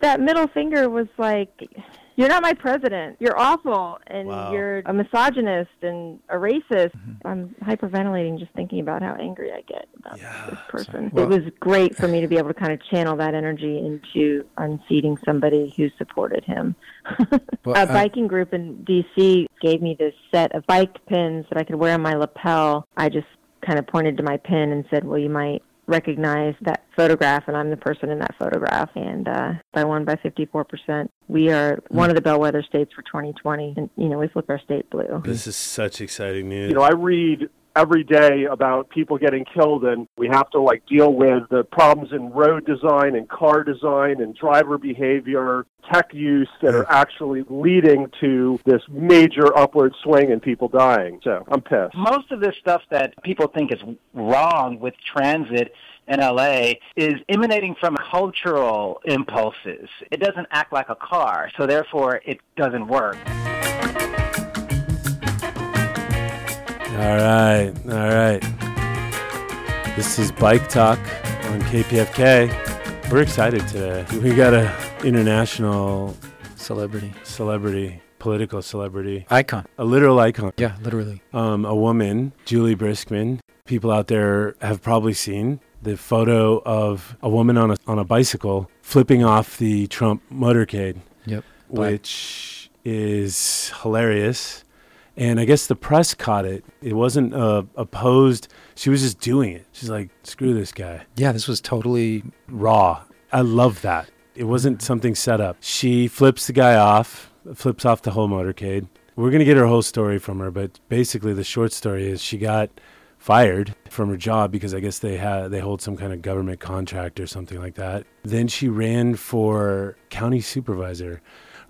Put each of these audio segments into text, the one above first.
that middle finger was like, "You're not my president. You're awful, and Wow. you're a misogynist and a racist." I'm hyperventilating just thinking about how angry I get about Yeah, this person. Well- it was great for me to be able to kind of channel that energy into unseating somebody who supported him. Well, a uh, biking group in DC gave me this set of bike pins that I could wear on my lapel. I just kind of pointed to my pin and said, "Well, you might recognize that photograph, and I'm the person in that photograph." And uh, I won by 54 percent. We are one of the bellwether states for 2020, and you know we flip our state blue. This is such exciting news. You know, I read every day about people getting killed and we have to like deal with the problems in road design and car design and driver behavior, tech use that are actually leading to this major upward swing in people dying. So I'm pissed. Most of this stuff that people think is wrong with transit in LA is emanating from cultural impulses. It doesn't act like a car, so therefore it doesn't work. All right, all right. This is Bike Talk on KPFK. We're excited today. We got a international celebrity celebrity, political celebrity, icon. a literal icon. Yeah, literally. Um, a woman, Juli Briskman. People out there have probably seen the photo of a woman on a on a bicycle flipping off the Trump motorcade. Yep. Black. which is hilarious. And I guess the press caught it. It wasn't uh, opposed. She was just doing it. She's like, screw this guy. Yeah, this was totally Raw. I love that. It wasn't something set up. She flips the guy off, flips off the whole motorcade. We're going to get her whole story from her, but basically the short story is she got fired from her job because I guess they had they hold some kind of government contract or something like that. Then she ran for county supervisor.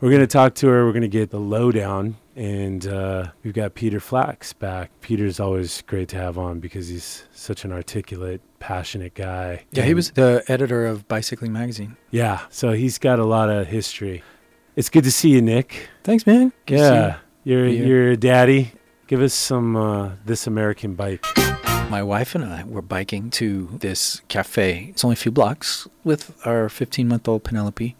We're going to talk to her. We're going to get the lowdown. And uh, we've got Peter Flax back. Peter's always great to have on because he's such an articulate, passionate guy. Yeah, he was the editor of Bicycling Magazine. Yeah, so he's got a lot of history. It's good to see you, Nick. Thanks, man. Good to see yeah, you're Be here. you're a daddy. Give us some uh, this American bike. My wife and I were biking to this cafe. It's only a few blocks with our 15 month old Penelope.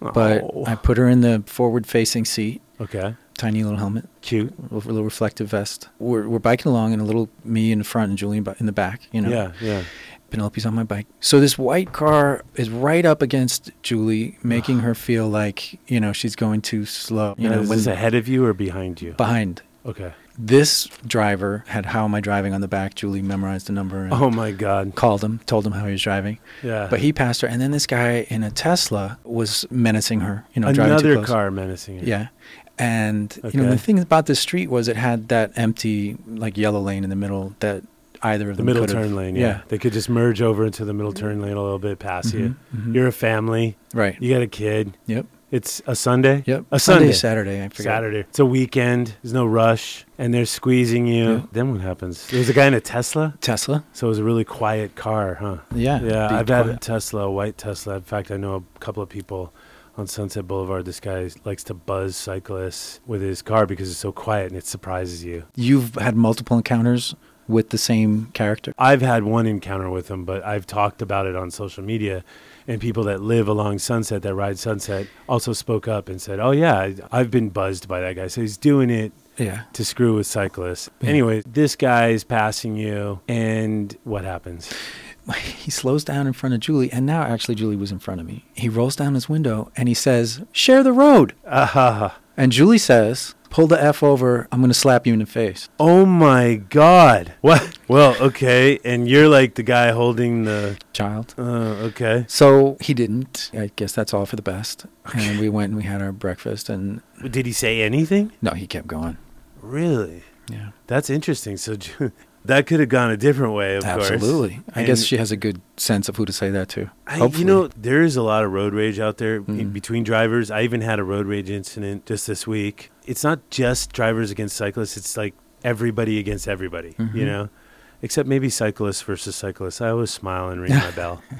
But Oh. I put her in the forward facing seat, Okay, tiny little helmet, cute. a little reflective vest. We're, we're biking along, and a little me in the front and Julie in the back, you know. Yeah, yeah. Penelope's on my bike. So this white car is right up against Julie, making her feel like, you know, she's going too slow. You You know, this ahead of you or behind you? behind. Okay. This driver had how am I driving on the back. Julie memorized the number and Oh my God. called him, told him how he was driving. Yeah. But he passed her, and then this guy in a Tesla was menacing her. You know, driving too another close. car menacing you. Yeah, and you know Okay. the thing about this street was it had that empty like yellow lane in the middle that either of The them middle could've- turn lane. Yeah. They could just merge over into the middle turn lane a little bit past you. Mhm, mhm. You're a family. right. You got a kid. Yep. It's a Sunday. Yep. A Sunday, Sunday. Saturday. I forgot. Saturday. It's a weekend. There's no rush, and they're squeezing you. Yeah. Then what happens? There was a guy in a Tesla, Tesla. so it was a really quiet car, huh? Yeah. Yeah, I've had a. Tesla, a white Tesla. In fact, I know a couple of people on Sunset Boulevard. This guy likes to buzz cyclists with his car because it's so quiet and it surprises you. You've had multiple encounters with the same character. I've had one encounter with him, but I've talked about it on social media. And people that live along Sunset, that ride Sunset, also spoke up and said, "Oh yeah, I've been buzzed by that guy. So he's doing it Yeah. to screw with cyclists." Yeah. Anyway, this guy is passing you, and what happens? He slows down in front of Julie, and now actually Julie was in front of me. He rolls down his window and he says, "Share the road." Ah, And Julie says, "Pull the f over. I'm going to slap you in the face." oh my God! What? Well, okay, and you're like the guy holding the. Child. Uh, okay. So he didn't. I guess that's all for the best. And we went and we had our breakfast, and Did he say anything? no, he kept going. Really? Yeah, That's interesting. So that could have gone a different way, of course. absolutely. I guess she has a good sense of who to say that to. I, you know, there is a lot of road rage out there Mm. between drivers. I even had a road rage incident just this week. It's not just drivers against cyclists, it's like everybody against everybody, Mhm. you know? Except maybe cyclists versus cyclists. I always smile and ring my bell.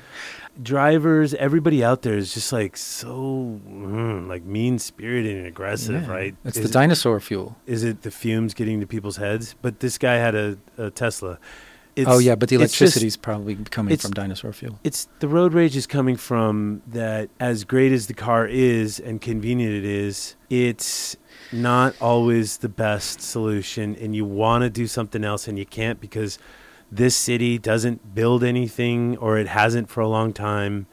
Drivers, everybody out there is just like so mm, like mean spirited and aggressive, Yeah. right? It's Is the it- dinosaur fuel. is it the fumes getting to people's heads? But this guy had a, a Tesla. It's, oh yeah, but the it's just- electricity's probably coming from dinosaur fuel. It's the road rage is coming from that as great as the car is and convenient it is, it's not always the best solution and you want to do something else and you can't because this city doesn't build anything or it hasn't for a long time.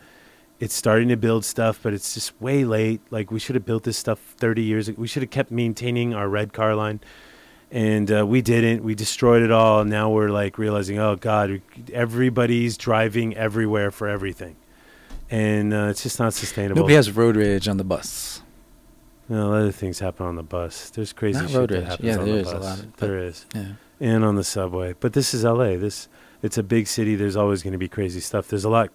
It's starting to build stuff, but it's just way late. Like we should have built this stuff 30 years ago. We should have kept maintaining our red car line and uh, we didn't. We destroyed it all. Now we're like realizing, oh God, everybody's driving everywhere for everything, and uh, it's just not sustainable. Nobody has road rage on the bus. No, other things happen on the bus. There's crazy Not shit road that rage. happens Yeah, on there the is a bus. lot of- there is, Yeah. and on the subway. But this is L.A. This it's a big city. There's always going to be crazy stuff. There's a lot.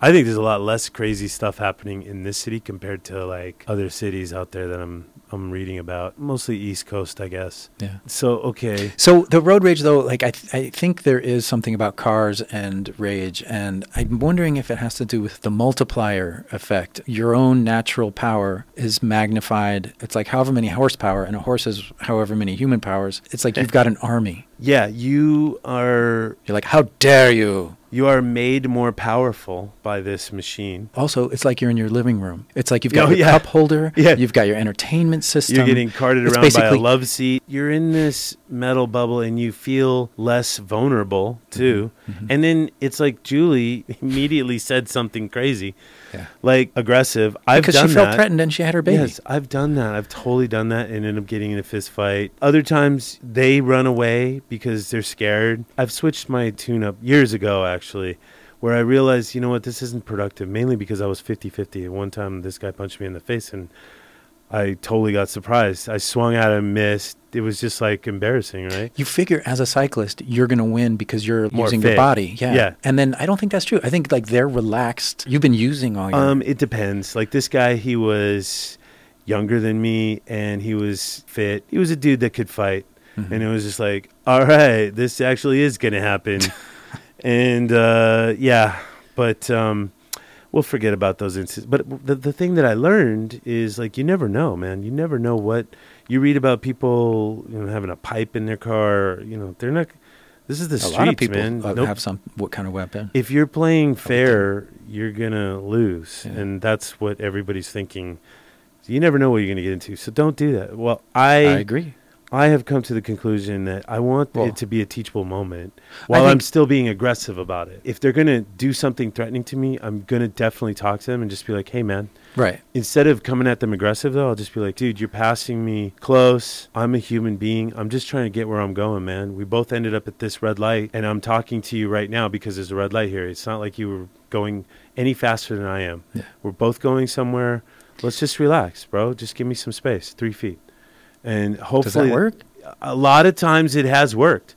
I think there's a lot less crazy stuff happening in this city compared to like other cities out there that I'm I'm reading about. Mostly East Coast, I guess. Yeah. So okay, So the road rage, though, like I, th- I think there is something about cars and rage, and I'm wondering if it has to do with the multiplier effect. Your own natural power is magnified. It's like however many horsepower, and a horse has however many human powers. It's like you've got an army. Yeah, you are You're like, how dare you? You are made more powerful by this machine. Also, it's like you're in your living room. It's like you've got Oh, your yeah. cup holder. Yeah. You've got your entertainment system. You're getting carted It's around by a love seat. You're in this metal bubble and you feel less vulnerable too. Mm-hmm. And then it's like Julie immediately said something crazy, Yeah. like aggressive. I've because done she felt that. threatened and she had her baby. Yes, I've done that. I've totally done that and ended up getting in a fist fight. Other times they run away because they're scared. I've switched my tune up years ago actually where I realized, you know what, this isn't productive mainly because I was 50-50. At one time this guy punched me in the face and I totally got surprised. I swung out and missed. It was just like embarrassing, right? You figure as a cyclist, you're going to win because you're More using your body. Yeah. Yeah. And then I don't think that's true. I think like they're relaxed. You've been using all your. Um, it depends. Like this guy, he was younger than me, and he was fit. He was a dude that could fight, Mhm. and it was just like, all right, this actually is gonna happen, and uh, yeah, but um, we'll forget about those incidents. But the the thing that I learned is like you never know, man. You never know what you read about people, you know, having a pipe in their car. You know, they're not. This is the a streets, lot of people man. uh, Nope have some what kind of weapon? if you're playing fair, you're gonna lose, Yeah. and that's what everybody's thinking. You never know what you're gonna get into, so don't do that. Well, I I agree. I have come to the conclusion that I want Well, it to be a teachable moment, while I'm still being aggressive about it. If they're gonna do something threatening to me, I'm gonna definitely talk to them and just be like, "Hey, man." Right. Instead of coming at them aggressive, though, I'll just be like, dude, you're passing me close. I'm a human being. I'm just trying to get where I'm going, man. We both ended up at this red light, and I'm talking to you right now because there's a red light here. It's not like you were going any faster than I am. Yeah. We're both going somewhere. Let's just relax, bro. Just give me some space, three feet. And hopefully, Does that work? a lot of times it has worked.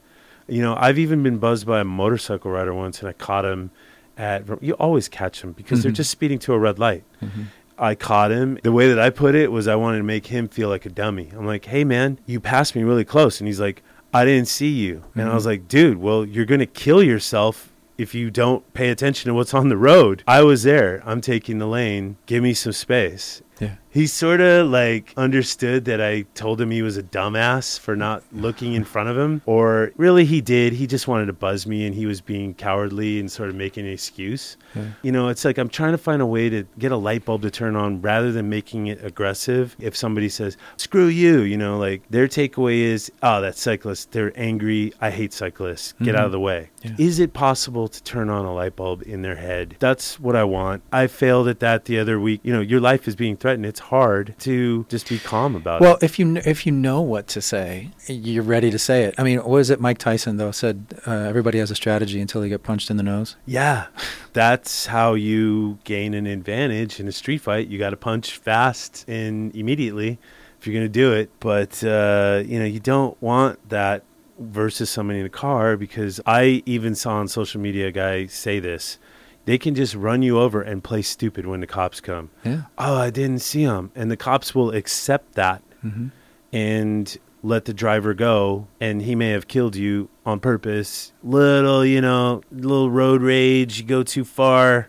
You know, I've even been buzzed by a motorcycle rider once, and I caught him at. You always catch them because they're Mhm. just speeding to a red light. Mhm. I caught him. The way that I put it was I wanted to make him feel like a dummy. I'm like, hey, man, you passed me really close. And he's like, I didn't see you. And I was like, dude, well, you're going to kill yourself if you don't pay attention to what's on the road. I was there. I'm taking the lane. Give me some space. Yeah. He sort of like understood that I told him he was a dumbass for not looking in front of him. Or really, he did. He just wanted to buzz me and he was being cowardly and sort of making an excuse. Yeah. You know, it's like I'm trying to find a way to get a light bulb to turn on rather than making it aggressive. If somebody says, screw you, you know, like their takeaway is, oh, that cyclist, they're angry. I hate cyclists. Get Mhm. out of the way. Yeah. Is it possible to turn on a light bulb in their head? That's what I want. I failed at that the other week. You know, your life is being threatened. It's hard to just be calm about Well, it. Well, if you if you know what to say, you're ready to say it. I mean, what was it Mike Tyson though said? Uh, everybody has a strategy until they get punched in the nose. Yeah. That's how you gain an advantage in a street fight. You got to punch fast and immediately if you're going to do it. But, uh, you know, you don't want that versus somebody in a car because I even saw on social media a guy say this. They can just run you over and play stupid when the cops come. Yeah. Oh, I didn't see him. And the cops will accept that hmm and let the driver go and he may have killed you on purpose little you know little road rage you go too far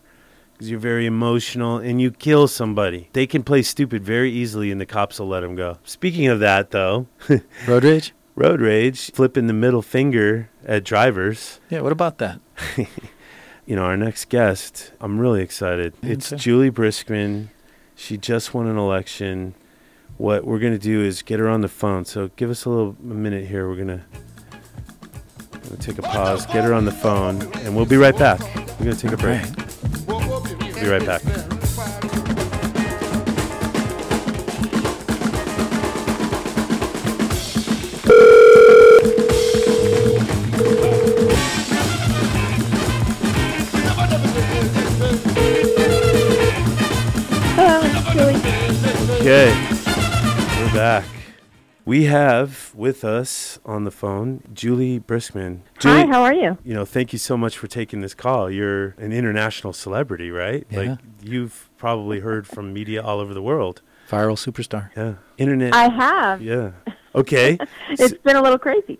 because you're very emotional and you kill somebody they can play stupid very easily and the cops will let them go speaking of that though Road rage. road rage, flipping the middle finger at drivers. Yeah, what about that? You know, our next guest, I'm really excited. Me it's too. Juli Briskman. She just won an election. What we're going to do is get her on the phone. So give us a little a minute here. We're going to take a pause, get her on the phone, and we'll be right back. We're going to take a break. Right. Be right back. Okay, we're back. We have with us on the phone Juli Briskman. Hi, Julie, how are you? you know, thank you so much for taking this call. You're an international celebrity, right? Yeah. Like you've probably heard from media all over the world. Viral superstar. Yeah. Internet. I have. yeah. Okay. It's been a little crazy.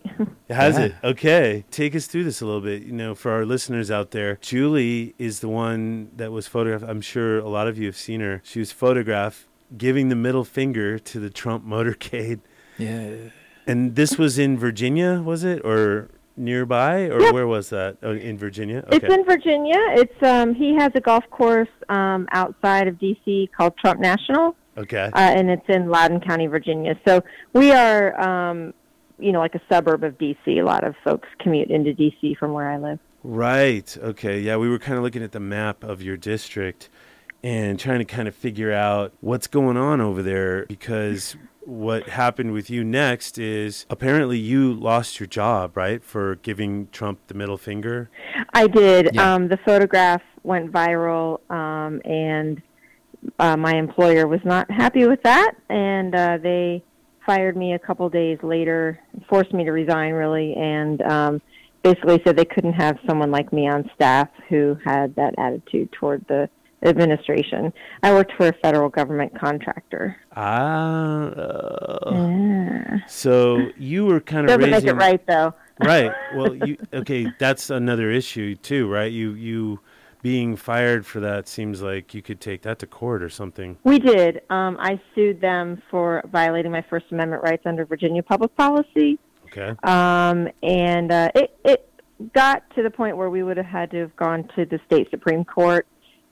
Has Yeah. it? Okay. Take us through this a little bit. You know, for our listeners out there, Julie is the one that was photographed. I'm sure a lot of you have seen her. She was photographed giving the middle finger to the Trump motorcade. Yeah. And this was in Virginia, was it? Or nearby? Or Yep. where was that? Oh, in Virginia? It's in Virginia. It's um he has a golf course um outside of DC called Trump National. okay. uh, and it's in Loudoun County, Virginia. So we are, um, you know, like a suburb of DC. A lot of folks commute into DC from where I live. Right. Okay. Yeah, we were kind of looking at the map of your district and trying to kind of figure out what's going on over there because what happened with you next is apparently you lost your job, right, for giving Trump the middle finger. I did. Yeah. Um, the photograph went viral, um, and uh, my employer was not happy with that, and uh, they fired me a couple days later, forced me to resign, really, and um, basically said they couldn't have someone like me on staff who had that attitude toward the administration. I worked for a federal government contractor. Ah. uh, Yeah. so you were kind of Doesn't raising make it right though. right. Well, you okay, that's another issue too, right? You you being fired for that seems like you could take that to court or something. We did. Um, I sued them for violating my First Amendment rights under Virginia public policy, Okay. um, and uh, it it got to the point where we would have had to have gone to the state supreme court,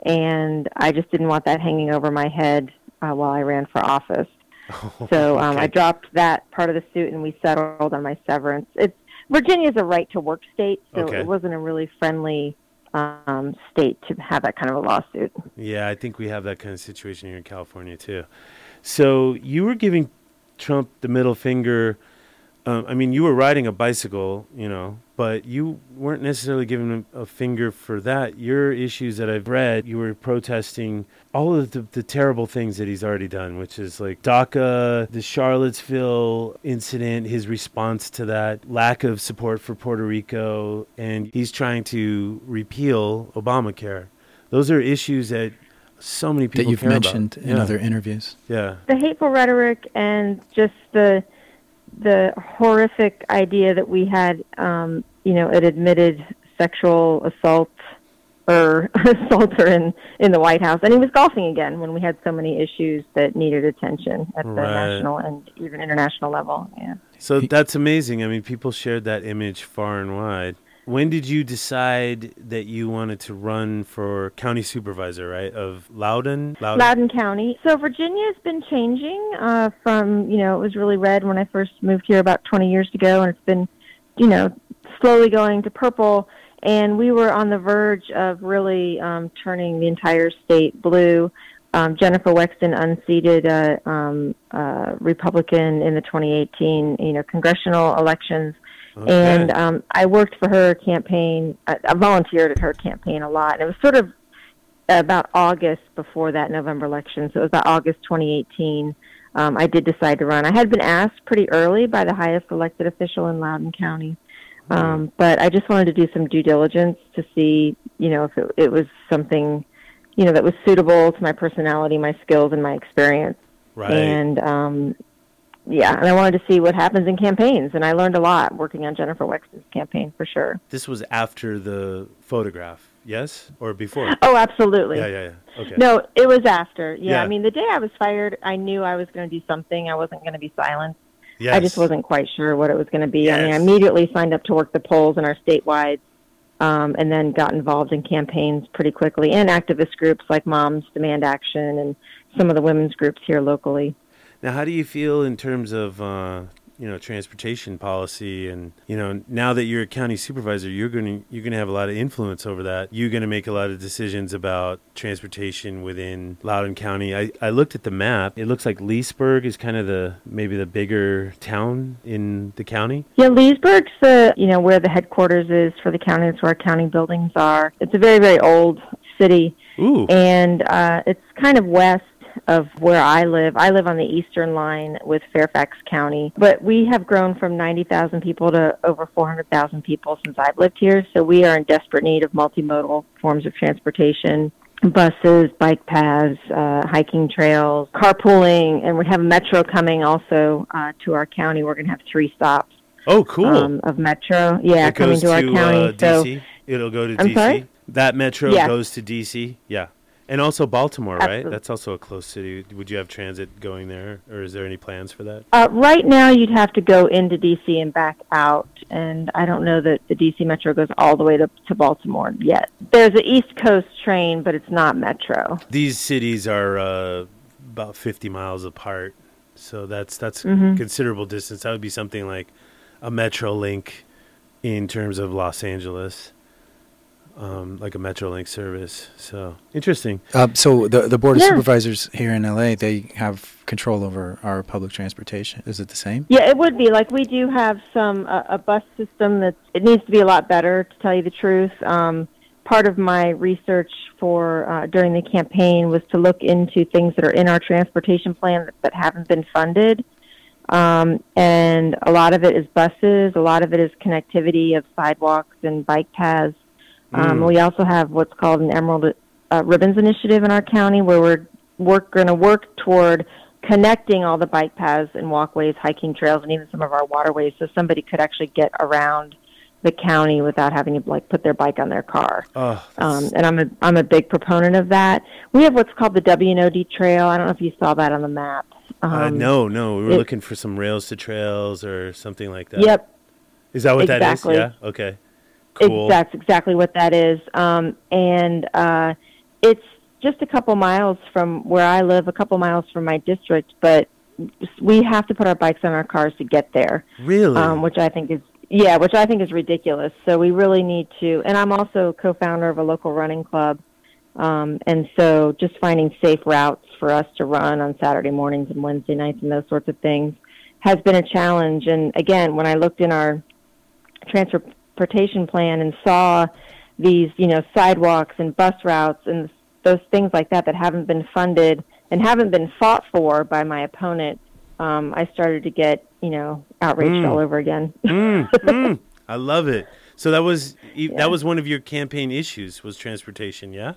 and I just didn't want that hanging over my head uh, while I ran for office. So um, I dropped that part of the suit, and we settled on my severance. It's Virginia is a right to work state, so Okay. it wasn't a really friendly um, state to have that kind of a lawsuit. Yeah, I think we have that kind of situation here in California too. So you were giving Trump the middle finger. Um, I mean, you were riding a bicycle, you know, but you weren't necessarily given him a finger for that. Your issues that I've read, you were protesting all of the, the terrible things that he's already done, which is like DACA, the Charlottesville incident, his response to that, lack of support for Puerto Rico, and he's trying to repeal Obamacare. Those are issues that so many people That you've care about. mentioned in Yeah. other interviews. Yeah. the hateful rhetoric and just the the horrific idea that we had, um, you know, an admitted sexual assault or assaulter in in the White House, and he was golfing again when we had so many issues that needed attention at the Right. national and even international level. Yeah. So that's amazing. I mean, people shared that image far and wide. When did you decide that you wanted to run for county supervisor, right, of Loudoun? Loudoun County. So Virginia has been changing uh, from, you know, it was really red when I first moved here about 20 years ago, and it's been, you know, slowly going to purple. And we were on the verge of really um, turning the entire state blue. Um, Jennifer Wexton unseated a um, uh, Republican in the 2018, you know, congressional elections Okay. and um, I worked for her campaign. I, I volunteered at her campaign a lot, and it was sort of about August before that November election. So it was about August 2018. Um, I did decide to run. I had been asked pretty early by the highest elected official in Loudoun County, um, but I just wanted to do some due diligence to see, you know, if it, it was something, you know, that was suitable to my personality, my skills, and my experience right. and um yeah and i wanted to see what happens in campaigns and i learned a lot working on jennifer wexton's campaign for sure this was after the photograph, yes, or before? oh absolutely yeah, yeah, yeah. Okay. no it was after yeah, Yeah. i mean the day i was fired i knew i was going to do something i wasn't going to be silent. Yes. I just wasn't quite sure what it was going to be. I mean, I immediately signed up to work the polls in our statewide, um, and then got involved in campaigns pretty quickly and activist groups like Moms Demand Action and some of the women's groups here locally. Now, how do you feel in terms of uh, you know transportation policy, and you know now that you're a county supervisor, you're going to you're going to have a lot of influence over that. You're going to make a lot of decisions about transportation within Loudoun County. I, I looked at the map. It looks like Leesburg is kind of the maybe the bigger town in the county. Yeah, Leesburg's the you know where the headquarters is for the county. It's where our county buildings are. It's a very very old city, Ooh, and uh, it's kind of west of where I live. I live on the eastern line with Fairfax County, but we have grown from 90,000 people to over 400,000 people since I've lived here. So we are in desperate need of multimodal forms of transportation. Buses, bike paths, uh, hiking trails, carpooling, and we have a metro coming also uh, to our county. We're going to have three stops oh, cool. um, of metro. Yeah, it coming goes to our county. uh, so It'll go to I'm DC. sorry? That metro Yeah. goes to DC. Yeah. And also Baltimore, right? That's also a close city. Would you have transit going there, or is there any plans for that? Uh, right now, you'd have to go into DC and back out, and I don't know that the DC Metro goes all the way to, to Baltimore yet. There's an East Coast train, but it's not Metro. These cities are uh, about 50 miles apart, so that's that's Mhm. considerable distance. That would be something like a Metrolink in terms of Los Angeles, um, like a MetroLink service. So interesting. Uh, so the the board of Yeah. supervisors here in LA, they have control over our public transportation. Is it the same? Yeah, it would be like we do have some uh, a bus system that it needs to be a lot better. To tell you the truth, um, part of my research for uh, during the campaign was to look into things that are in our transportation plan that, that haven't been funded. Um, and a lot of it is buses. A lot of it is connectivity of sidewalks and bike paths. Um, Mm. we also have what's called an Emerald uh, Ribbons Initiative in our county, where we're work going to work toward connecting all the bike paths and walkways, hiking trails, and even some of our waterways, so somebody could actually get around the county without having to like put their bike on their car. Oh, Um, and I'm a I'm a big proponent of that. We have what's called the W&OD Trail. I don't know if you saw that on the map. Um, uh, no, no, we were it- looking for some rails to trails or something like that. Yep. Is that what Exactly. that is? Yeah. Okay. Cool. That's exactly what that is. Um, and uh, it's just a couple miles from where I live, a couple miles from my district, but we have to put our bikes on our cars to get there, Really? um, which I think is yeah, which I think is ridiculous. So we really need to. And I'm also co-founder of a local running club, um, and so just finding safe routes for us to run on Saturday mornings and Wednesday nights and those sorts of things has been a challenge. And again, when I looked in our transportation plan and saw these, you know, sidewalks and bus routes and those things like that that haven't been funded and haven't been fought for by my opponent, um, I started to get, you know, outraged Mm. all over again. Mm, mm. I love it. So that was Yeah. that was one of your campaign issues was transportation, yeah?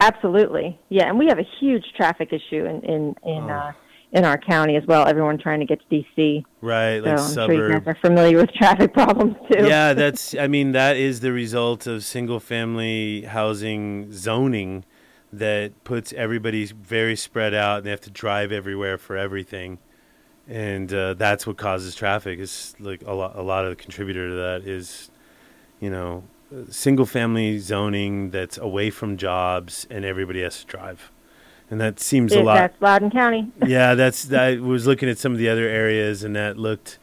Absolutely, yeah, and we have a huge traffic issue in in in, Oh. uh, in our county as well. Everyone trying to get to DC, Right, so like I'm sure you guys are familiar with traffic problems too. yeah, that's I mean that is the result of single family housing zoning that puts everybody very spread out and they have to drive everywhere for everything. And uh, that's what causes traffic. Is like a lot. A lot of the contributor to that is, you know, single family zoning that's away from jobs and everybody has to drive, and that seems a lot. That's Loudoun County. yeah, that's. I was looking at some of the other areas, and that looked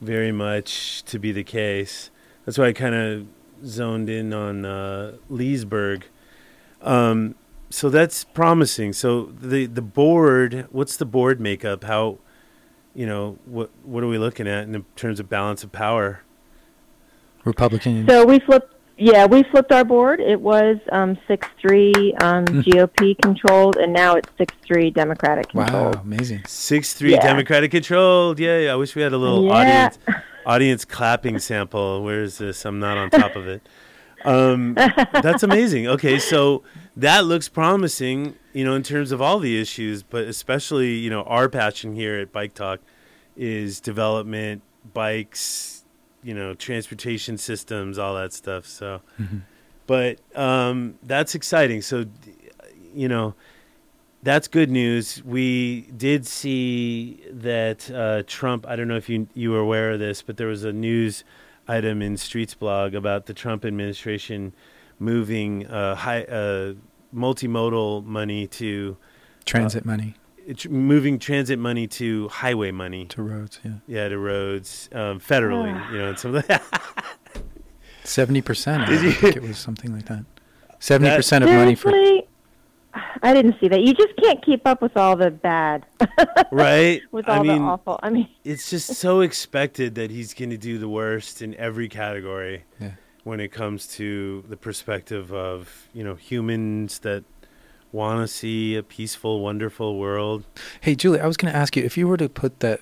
very much to be the case. That's why I kind of zoned in on uh, Leesburg. Um, so that's promising. So the the board, what's the board makeup? How, you know, what what are we looking at in terms of balance of power? Republican. So we flipped. Yeah, we flipped our board. It was um, six three um, Hmm. GOP controlled, and now it's six three Democratic controlled. wow, amazing. Six three Yeah. Democratic controlled. Yay! I wish we had a little Yeah. audience audience clapping sample. Where is this? I'm not on top of it. Um, that's amazing. Okay, so that looks promising, you know, in terms of all the issues, but especially, you know, our passion here at Bike Talk is development, bikes, you know, transportation systems, all that stuff. So, Mhm. but um, that's exciting. So, you know, that's good news. We did see that uh, Trump. I don't know if you you were aware of this, but there was a news item in Streetsblog about the Trump administration moving uh, high uh, multimodal money to Transit money it's moving transit money to highway money. to roads. Yeah, Yeah, to roads um, federally. you know, and some of that. seventy percent. I Did you- think it was something like that. Seventy percent of money for I didn't see that. You just can't keep up with all the bad. right? with I all mean, the awful. I mean, it's just so expected that he's going to do the worst in every category Yeah. when it comes to the perspective of you know humans that want to see a peaceful, wonderful world. Hey, Julie, I was going to ask you if you were to put that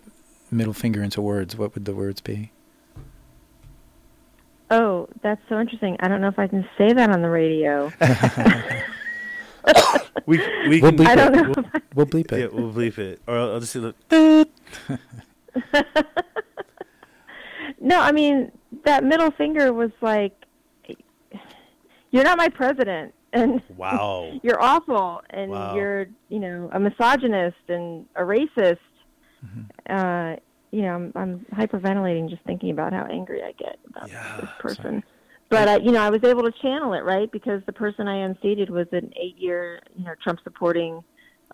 middle finger into words, what would the words be? oh, that's so interesting. I don't know if I can say that on the radio. We we We'll bleep I don't it. know. We'll, we'll bleep yeah, we'll bleep it, or I'll, I'll just say, look. No, I mean that middle finger was like, "You're not my president," and Wow. you're awful, and Wow. you're, you know, a misogynist and a racist. Mm-hmm. Uh, you know, I'm, I'm hyperventilating just thinking about how angry I get about Yeah, this person. But uh, you know, I was able to channel it right because the person I unseated was an eight-year, you know, Trump-supporting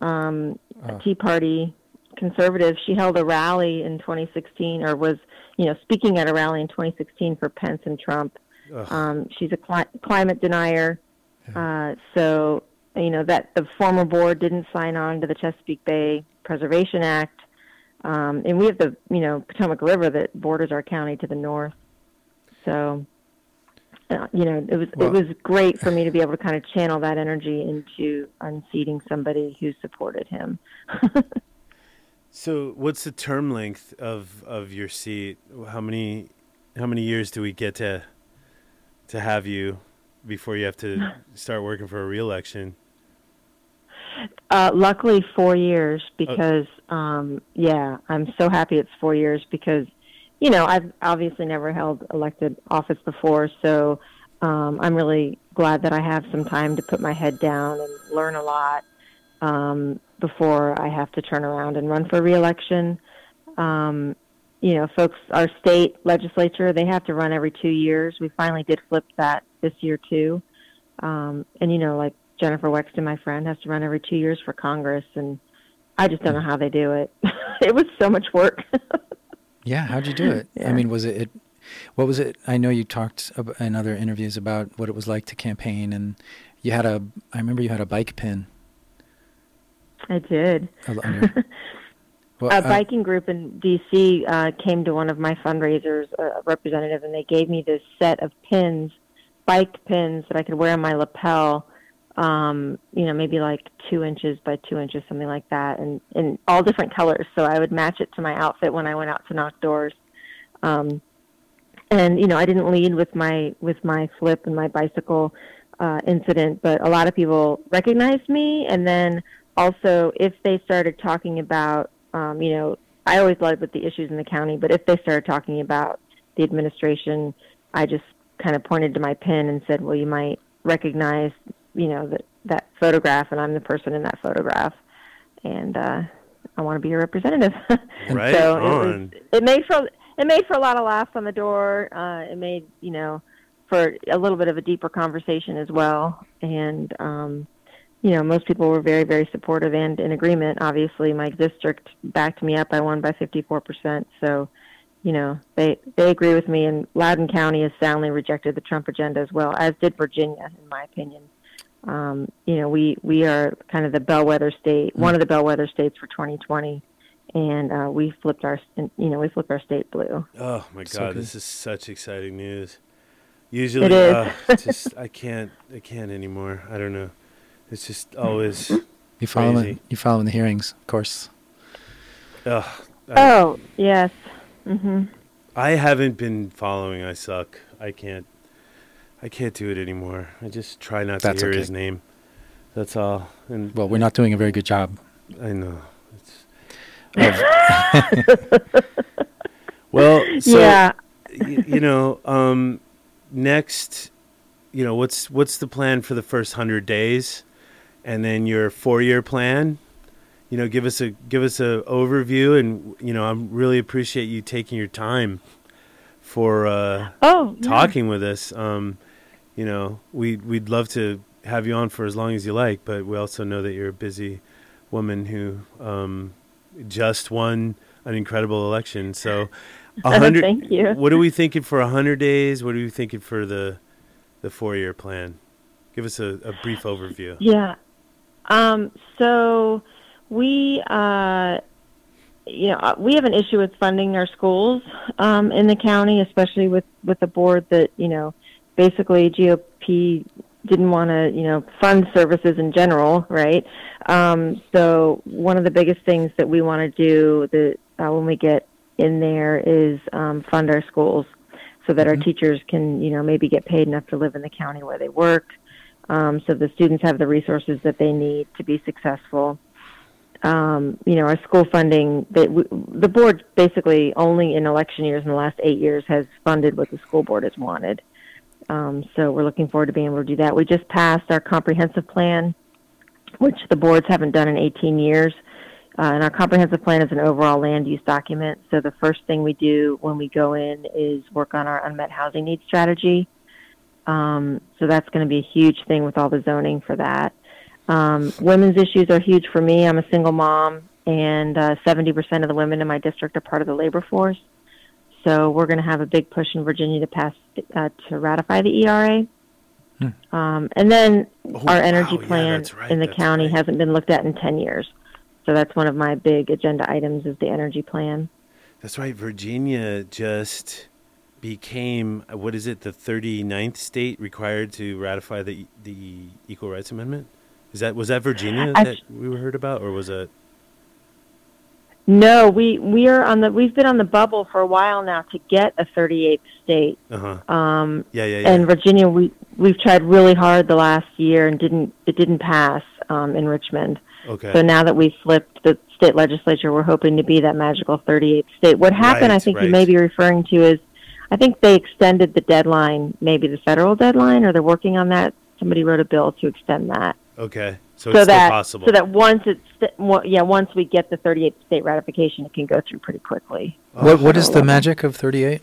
um, Oh. Tea Party conservative. She held a rally in 2016, or was, you know, speaking at a rally in 2016 for Pence and Trump. Um, she's a cli- climate denier. Uh, so, you know, that the former board didn't sign on to the Chesapeake Bay Preservation Act. Um, and we have the, you know, Potomac River that borders our county to the north. So, uh, you know, it was Well- it was great for me to be able to kind of channel that energy into unseating somebody who supported him. So, what's the term length of of your seat? How many how many years do we get to to have you before you have to start working for a reelection? Uh, luckily, four years because, um, yeah, I'm so happy it's four years because, you know, I've obviously never held elected office before, so um, I'm really glad that I have some time to put my head down and learn a lot um, before I have to turn around and run for reelection. Um, you know, folks, our state legislature, they have to run every two years. We finally did flip that this year, too. Um, and, you know, like Jennifer Wexton, my friend, has to run every two years for Congress, and I just don't know how they do it. it was so much work. Yeah, how'd you do it? I mean, was it, it? What was it? I know you talked in other interviews about what it was like to campaign, and you had a. I remember you had a bike pin. I did. Well, a uh, biking group in D.C. Uh, came to one of my fundraisers, a representative, and they gave me this set of pins, bike pins that I could wear on my lapel. Um, you know, maybe like two inches by two inches, something like that, and in all different colors. So I would match it to my outfit when I went out to knock doors. Um, and you know, I didn't lead with my with my flip and my bicycle uh, incident, but a lot of people recognized me, and then also if they started talking about um, you know, I always led with the issues in the county, but if they started talking about the administration, I just kind of pointed to my pin and said, "Well, you might recognize, you know, that that photograph, and I'm the person in that photograph, and uh, I want to be your representative." Right so it, was, on. it made for it made for a lot of laughs on the door. Uh, it made you know for a little bit of a deeper conversation as well, and um, you know, most people were very, very supportive and in agreement. Obviously, my district backed me up. I won by 54%. So, you know, they they agree with me. And Loudoun County has soundly rejected the Trump agenda as well, as did Virginia, in my opinion. Um, you know, we we are kind of the bellwether state, one of the bellwether states for 2020, and uh, we flipped our, you know, we flipped our state blue. Oh my god, good. this is such exciting news. Usually, It is. uh, just I can't, I can't anymore. I don't know. It's just always. you following crazy. you following the hearings, of course. Ugh, I, Oh yes. Hmm I haven't been following. I suck. I can't. I can't do it anymore. I just try not That's to hear okay. his name. That's all. And Well, we're not doing a very good job. I know. It's, well, so yeah. y- you know, um, next, you know, what's what's the plan for the first hundred days? and then your four-year plan. You know, give us a give us a overview, and you know, I really appreciate you taking your time for uh, Oh, yeah. talking with us. Um, you know, we we'd love to have you on for as long as you like, but we also know that you're a busy woman who um, just won an incredible election. So, hundred. Thank you. What are we thinking for a hundred days? What are we thinking for the the four year plan? Give us a, a brief overview. Yeah. Um, so we, uh, you know, we have an issue with funding our schools um, in the county, especially with with the board that you know, basically GOP didn't want to you know fund services in general, right? Um, so one of the biggest things that we want to do that uh, when we get in there is um, fund our schools so that our teachers can you know maybe get paid enough to live in the county where they work um, so the students have the resources that they need to be successful. Um, you know, our school funding, they, w the board basically only in election years in the last eight years has funded what the school board has wanted. Um, so we're looking forward to being able to do that. We just passed our comprehensive plan, which the boards haven't done in 18 years. Uh, and our comprehensive plan is an overall land use document. So the first thing we do when we go in is work on our unmet housing needs strategy. Um, so that's going to be a huge thing with all the zoning for that. Um, women's issues are huge for me. I'm a single mom, and uh, 70% of the women in my district are part of the labor force. So we're going to have a big push in Virginia to pass uh, to ratify the ERA. Um, and then Oh, our energy wow, plan that's right, in the county right. hasn't been looked at in 10 years. So that's one of my big agenda items is the energy plan. That's right. Virginia just became what is it? The 39th state required to ratify the the Equal Rights Amendment. Is that was that Virginia I- that we heard about, or was it? No, we we are on the we've been on the bubble for a while now to get a 38th state. Uh huh. Um, Yeah, yeah, yeah. and Virginia, we we've tried really hard the last year and didn't it didn't pass um, in Richmond. okay. So now that we've flipped the state legislature, we're hoping to be that magical 38th state. What happened, I think right. you may be referring to, is I think they extended the deadline, maybe the federal deadline, or they're working on that. Somebody wrote a bill to extend that, okay. So, so it's that still possible. so that once it's yeah once we get the 38th state ratification, it can go through pretty quickly. What what is the magic of 38?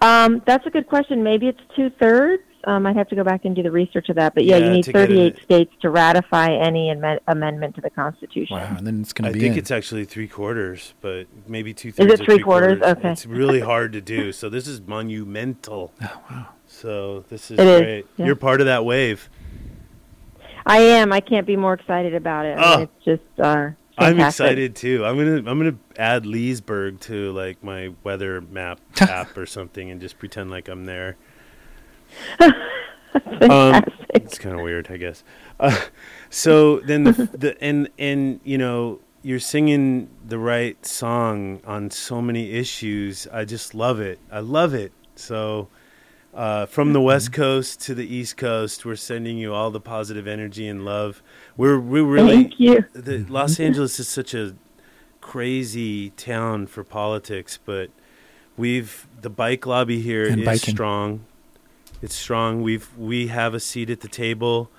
Um, that's a good question. Maybe it's two thirds. Um, I'd have to go back and do the research of that. But yeah, Yeah, you need 38 states to ratify any amen- amendment to the Constitution. Wow, and then it's going I to be I think in. it's actually three quarters, but maybe two thirds. Is it or three quarters? Okay. It's really hard to do. So this is monumental. oh, wow. So this is It is, great. yeah. You're part of that wave. I am. I can't be more excited about it. Oh. it's just uh, I'm excited too. I'm gonna I'm gonna add Leesburg to like my weather map app or something and just pretend like I'm there. Um, it's kind of weird, I guess. Uh, so then the, the and and you know you're singing the right song on so many issues. I just love it. I love it. So uh, from the west coast to the east coast, we're sending you all the positive energy and love. We're we really Thank you. the Los Angeles is such a crazy town for politics, but we've the bike lobby here is And biking. strong. It's strong. We've we have a seat at the table.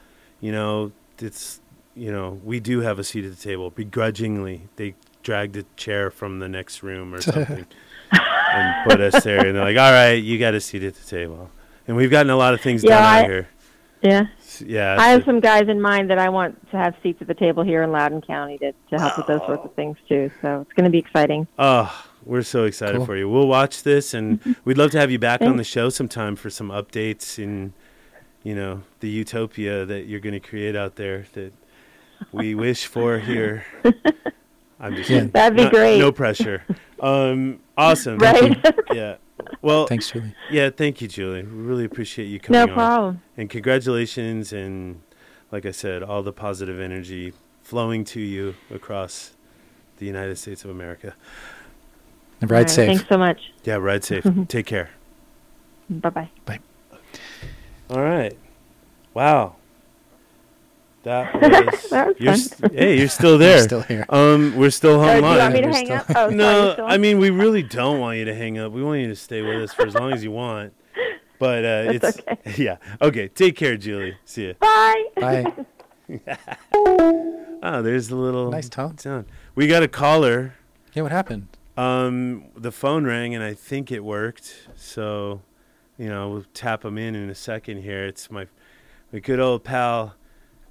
You know, it's you know we do have a seat at the table. Begrudgingly, they dragged a chair from the next room or something and put us there. And they're like, "All right, you got a seat at the table." And we've gotten a lot of things Yeah, done I- out here. Yeah. Yeah, I have some guys in mind that I want to have seats at the table here in Loudoun County to, to help with those sorts of oh. things too. So it's going to be exciting. Oh, we're so excited Cool. for you. We'll watch this, and mm-hmm. we'd love to have you back on the show sometime for some updates in, you know, the utopia that you're going to create out there that we wish for here. I'm just Yeah. That'd be Not- great. No pressure. Um, awesome. Right? Yeah. Well, Thanks, Julie. yeah. Thank you, Julie. We really appreciate you coming no on. problem. And congratulations, and like I said, all the positive energy flowing to you across the United States of America. And ride right, safe. Thanks so much. Yeah, ride safe. Take care. Bye bye bye. All right. Wow. That was. That was you're fun. hey, you're still We're there. still here. um, we're still Oh, do you want me to We're hang still- up? Oh, sorry, no, still I mean we really don't want you to hang up. We want you to stay with us for as long as you want. But uh, That's it's okay. yeah. Okay, take care, Julie. See ya. Bye. Bye. Oh, there's a little Nice tone. sound. We got a caller. Yeah, what happened? Um, the phone rang and I think it worked. So, you know, we'll tap him in in a second here. It's my my good old pal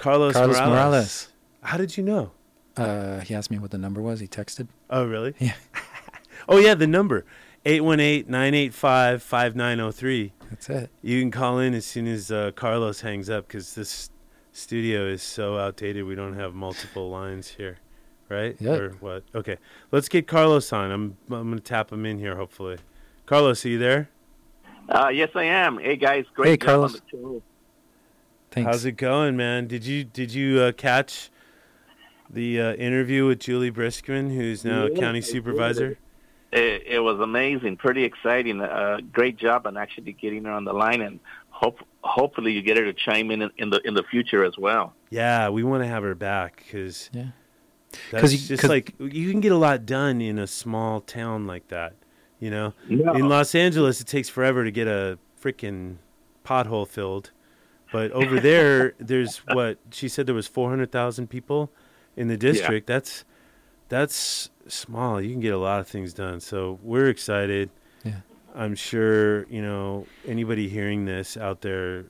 Carlos, Carlos Morales. Morales. How did you know? Uh, he asked me what the number was. He texted. Oh, really? Yeah. oh, yeah, the number 818-985-5903. That's it. You can call in as soon as uh, Carlos hangs up cuz this studio is so outdated. We don't have multiple lines here. Right? Yep. Or what? Okay. Let's get Carlos on. I'm I'm going to tap him in here hopefully. Carlos, are you there? Uh, yes, I am. Hey, guys, great Hey, job Carlos. On the show. Thanks. How's it going, man? Did you did you uh, catch the uh, interview with Juli Briskman, who's now Yes, county supervisor? It, it was amazing, pretty exciting. Uh, great job on actually getting her on the line, and hope hopefully you get her to chime in in the in the future as well. Yeah, we want to have her back because Yeah. that's 'Cause you- just 'cause- like you can get a lot done in a small town like that. You know, No. in Los Angeles, it takes forever to get a freaking pothole filled, but over there, there's what she said there was four hundred thousand people in the district. That's that's small. You can get a lot of things done. So we're excited. Yeah. I'm sure you know anybody hearing this out there.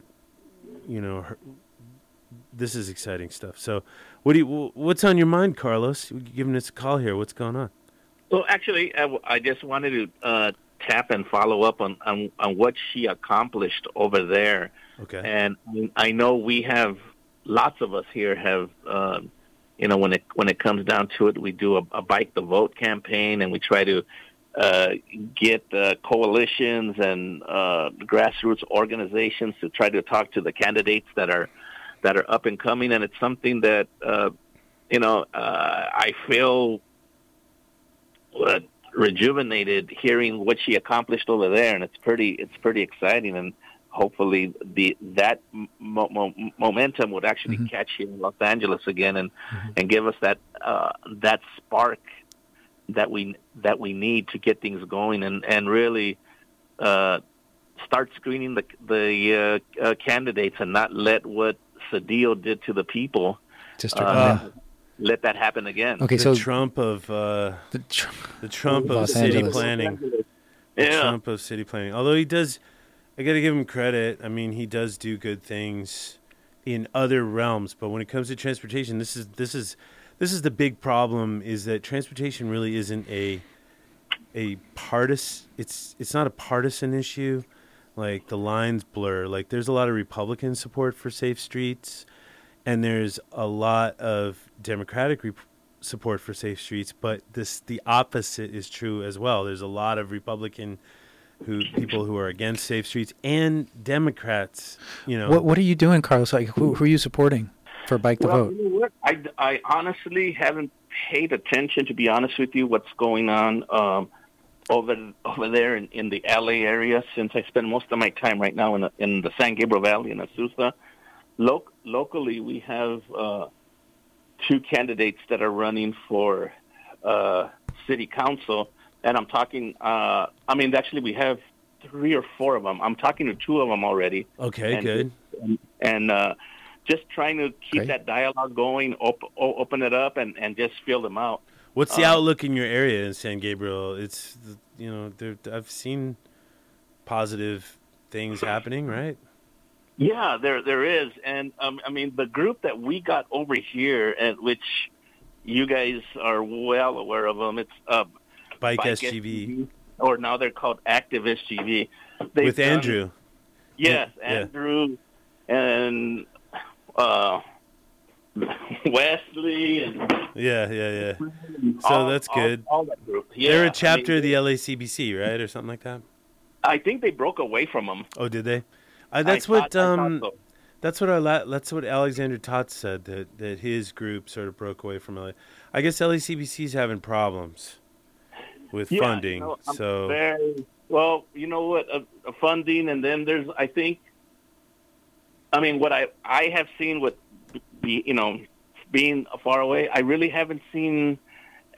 You know, her, this is exciting stuff. So, what do you, what's on your mind, Carlos? You're giving us a call here. What's going on? Well, actually, I, w- I just wanted to uh, tap and follow up on, on on what she accomplished over there. Okay. And I know we have lots of us here have, uh, you know, when it when it comes down to it, we do a, a bike the vote campaign, and we try to uh, get uh, coalitions and uh, grassroots organizations to try to talk to the candidates that are that are up and coming, and it's something that uh, you know uh, I feel rejuvenated hearing what she accomplished over there, and it's pretty it's pretty exciting, and hopefully the that mo- mo- momentum would actually Mhm. catch here in Los Angeles again, and and give us that uh, that spark that we that we need to get things going, and and really. Uh, start screening the the uh, uh, candidates and not let what Cedillo did to the people District uh, one. let that happen again. Okay, the so Trump of uh, the tr- the Trump of Los city Angeles. planning. The Yeah. Trump of city planning. Although he does, I got to give him credit. I mean, he does do good things in other realms, but when it comes to transportation, this is this is this is the big problem. Is that transportation really isn't a a partisan? It's it's not a partisan issue. Like the lines blur. Like there's a lot of Republican support for safe streets, and there's a lot of Democratic rep- support for safe streets. But this the opposite is true as well. There's a lot of Republican who people who are against safe streets and Democrats. You know, what what are you doing, Carlos? Like, who, who are you supporting for Bike the well, Vote? you know what? I, I honestly haven't paid attention, to be honest with you, what's going on um, over over there in, in the LA area. Since I spend most of my time right now in the, in the San Gabriel Valley in Azusa, Loc- locally we have uh, two candidates that are running for uh, city council, and I'm talking. Uh, I mean, actually, we have three or four of them. I'm talking to two of them already okay, and- good. and, and uh, just trying to keep that dialogue going, op- open it up, and, and just feel them out. What's the um, outlook in your area in San Gabriel? It's you know, there, I've seen positive things happening, right? Yeah, there there is, and um, I mean the group that we got over here, and which you guys are well aware of them. It's uh, Bike, Bike SGV or now they're called Active SGV. They've with done- Andrew. Yes, Yeah. Andrew and uh, Wesley and Yeah, yeah, yeah. So all- that's good. All, that group. Yeah, They're a chapter mean, of the LACBC, right, or something like that. I think they broke away from them. Oh, did they? Uh, that's I what thought- thought um, so. that's what our la- that's what Alexander Tots said that that his group sort of broke away from LA. I guess LACBC's having problems with Yeah, funding, no, I'm so very well. You know what? Uh, funding, and then there's. I think. I mean, what I I have seen with, be you know, being far away, I really haven't seen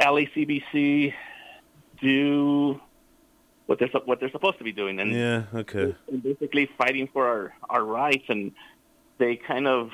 LACBC do what they're what they're supposed to be doing, and, Yeah. Okay. and basically fighting for our our rights. And they kind of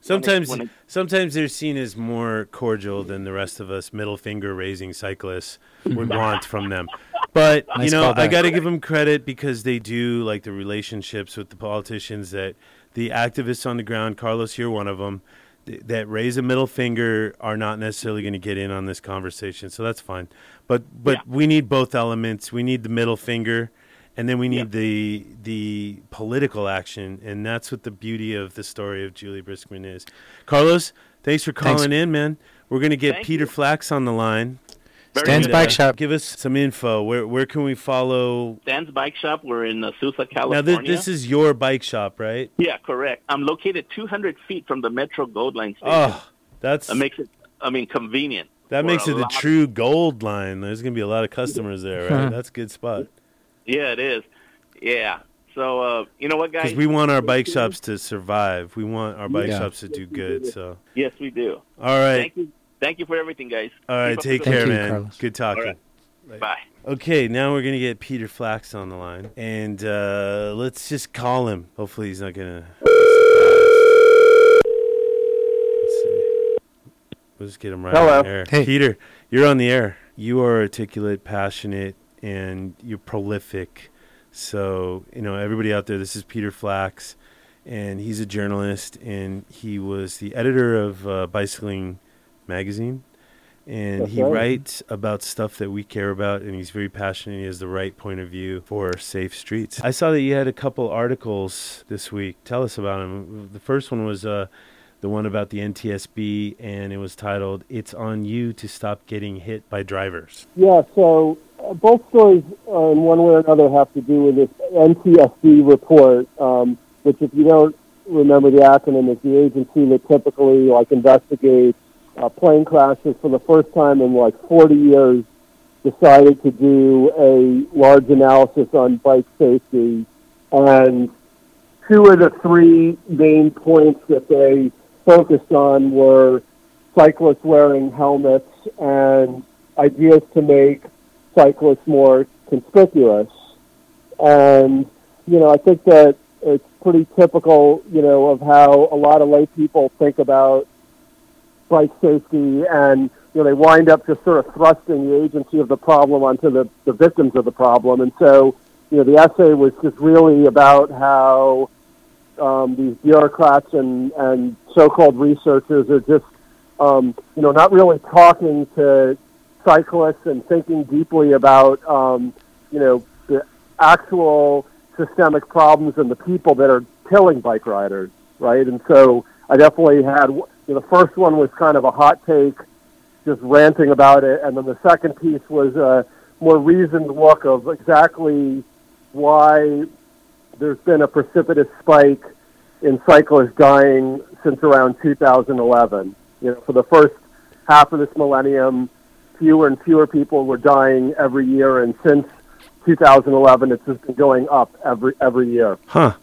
Sometimes, when it- sometimes they're seen as more cordial than the rest of us middle finger raising cyclists would want from them. But you know, I got to give them credit because they do like the relationships with the politicians that the activists on the ground. Carlos, you're one of them. th- That raise a middle finger are not necessarily going to get in on this conversation, so that's fine. But but Yeah. we need both elements. We need the middle finger, and then we need the the political action, and that's what the beauty of the story of Juli Briskman is. Carlos, thanks for Thanks. calling in, man. We're gonna get Thank Peter you. Flax on the line. very Stan's good. Bike Shop. Give us some info. Where where can we follow? Stan's Bike Shop. We're in uh, Sousa, Now this, this is your bike shop, right? yeah, correct. I'm located 200 feet from the Metro Gold Line station. Oh, that's That makes it, I mean, convenient. that makes it the true gold line. There's gonna be a lot of customers there, right? That's a good spot Yeah, it is. Yeah. So, uh, you know what, guys? because we want our bike shops to survive. We want our bike Yeah. shops to do good. So, Yes, we do. all right, Thank you. Thank you for everything, guys. all right. Keep Take care, you, man. Carlos. Good talking. All right. Bye. Okay, now we're gonna get Peter Flax on the line, and uh, let's just call him. Hopefully, he's not gonna. Let's see. Get him right Hello. on the air. Hey. Peter, you're on the air. You are articulate, passionate, and you're prolific. So you know everybody out there. This is Peter Flax, and he's a journalist, and he was the editor of uh, Bicycling Magazine and That's he right. writes about stuff that we care about and he's very passionate he has the right point of view for safe streets i saw that you had a couple articles this week tell us about them the first one was uh, the one about the ntsb and it was titled it's on you to stop getting hit by drivers Yeah, so uh, both stories, uh, in one way or another, have to do with this NTSB report, um, which, if you don't remember the acronym, is the agency that typically like investigates uh, plane crashes for the first time in like 40 years. Decided to do a large analysis on bike safety, and two of the three main points that they focused on were cyclists wearing helmets and ideas to make cyclists more conspicuous. And, you know, I think that it's pretty typical, you know, of how a lot of lay people think about bike safety and, you know, they wind up just sort of thrusting the agency of the problem onto the, the victims of the problem. And so, you know, the essay was just really about how um, these bureaucrats and, and so-called researchers are just, um, you know, not really talking to cyclists and thinking deeply about, um, you know, the actual systemic problems and the people that are killing bike riders, right? And so I definitely had, you know, the first one was kind of a hot take, just ranting about it, and then the second piece was a more reasoned look of exactly why there's been a precipitous spike in cyclists dying since around 2011. You know, for the first half of this millennium, fewer and fewer people were dying every year, and since 2011, it's just been going up every every year. huh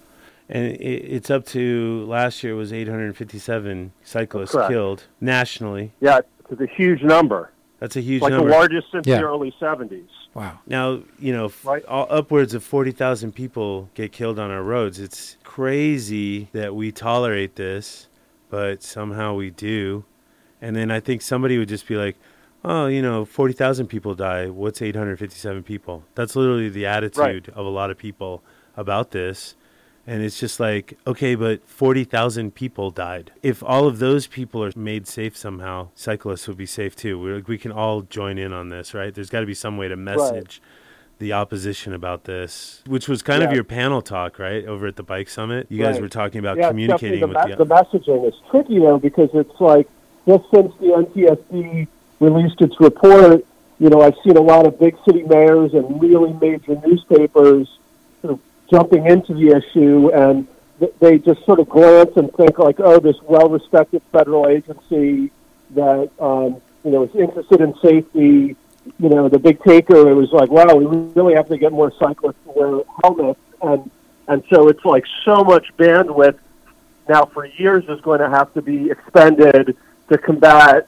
and it, it's up to last year was 857 cyclists Correct. killed nationally Yeah, it's a huge number, that's a huge number. like number the largest since Yeah. the early 70s. Wow. Now, you know, Right. all, upwards of 40,000 people get killed on our roads. It's crazy that we tolerate this, but somehow we do. And then I think somebody would just be like, oh, you know, 40,000 people die. What's 857 people? That's literally the attitude of a lot of people about this. And it's just like, okay, but 40,000 people died. If all of those people are made safe somehow, cyclists would be safe too. We're, we can all join in on this, right? There's got to be some way to message the opposition about this, which was kind of your panel talk, right? Over at the Bike Summit. You guys were talking about yeah, communicating the, with the. the messaging is tricky though because it's like just since the NTSB released its report, you know, I've seen a lot of big city mayors and really major newspapers jumping into the issue, and th- they just sort of glance and think like, oh, this well-respected federal agency that um, you know is interested in safety. You know, the big taker. It was like, wow, we really have to get more cyclists to wear helmets, and and so it's like so much bandwidth now for years is going to have to be expended to combat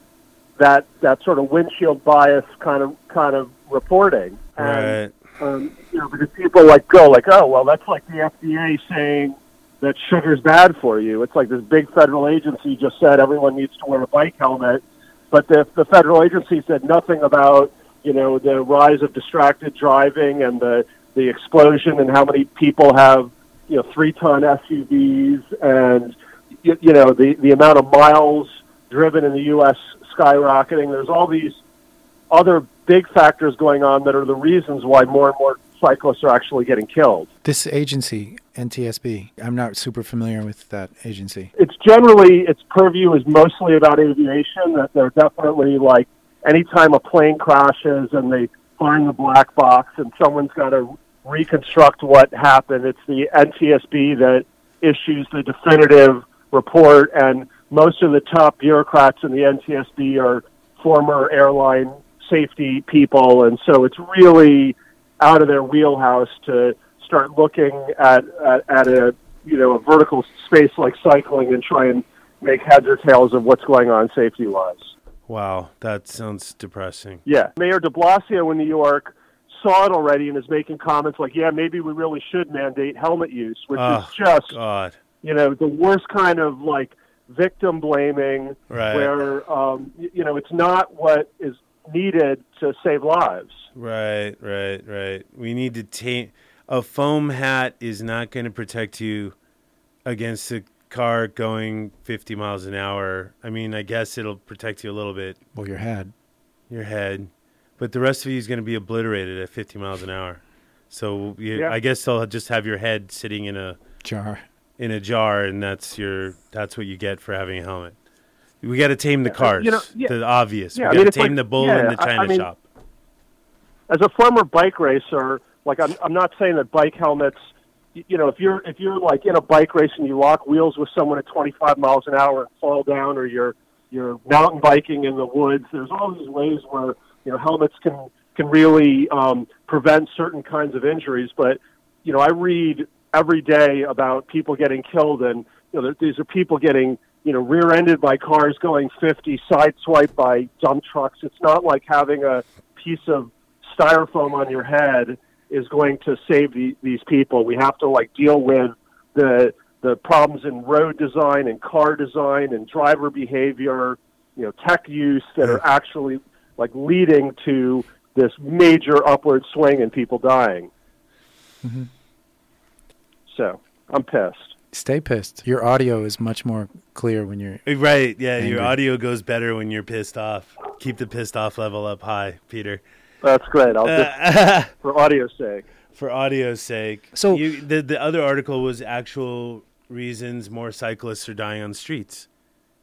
that that sort of windshield bias kind of kind of reporting. And Right. Um, you know, because people like go like, oh, well, that's like the FDA saying that sugar's bad for you. It's like this big federal agency just said everyone needs to wear a bike helmet, but the the federal agency said nothing about you know the rise of distracted driving and the the explosion and how many people have you know three ton SUVs and you, you know the the amount of miles driven in the U.S. skyrocketing. There's all these other big factors going on that are the reasons why more and more cyclists are actually getting killed. This agency, NTSB, I'm not super familiar with that agency. It's generally its purview is mostly about aviation. That they're definitely like anytime a plane crashes and they find the black box and someone's got to reconstruct what happened. It's the NTSB that issues the definitive report, and most of the top bureaucrats in the NTSB are former airline safety people, and so it's really out of their wheelhouse to start looking at, at, at a you know a vertical space like cycling and try and make heads or tails of what's going on safety wise. Wow, that sounds depressing. Yeah, Mayor De Blasio in New York saw it already and is making comments like, "Yeah, maybe we really should mandate helmet use," which oh, is just God. you know the worst kind of like victim blaming, right. where um, you know it's not what is needed to save lives. Right, right, right. We need to take a foam hat is not going to protect you against a car going 50 miles an hour. I mean, I guess it'll protect you a little bit. Well, your head. Your head. But the rest of you is going to be obliterated at 50 miles an hour. So you, Yeah. I guess they'll just have your head sitting in a Jar. in a jar, and that's your that's what you get for having a helmet. We got to tame the cars. you know, yeah. the obvious. Yeah, we mean, got to tame like- the bull yeah, in the I- I china mean- shop. as a former bike racer, like I'm, I'm not saying that bike helmets, you know, if you're if you're like in a bike race and you lock wheels with someone at 25 miles an hour and fall down, or you're you're mountain biking in the woods, there's all these ways where you know helmets can can really um, prevent certain kinds of injuries. But you know, I read every day about people getting killed, and you know, these are people getting you know rear-ended by cars going 50, sideswiped by dump trucks. It's not like having a piece of styrofoam on your head is going to save the, these people. We have to like deal with the the problems in road design and car design and driver behavior, you know, tech use that are actually like leading to this major upward swing in people dying. Mm-hmm. So I'm pissed. Stay pissed. Your audio is much more clear when you're. Right. Yeah. Your audio goes better when you're pissed off. Keep the pissed off level up high, Peter. That's great. I'll just Uh, for audio's sake. for audio's sake. So- you, the the other article was actual reasons more cyclists are dying on the streets.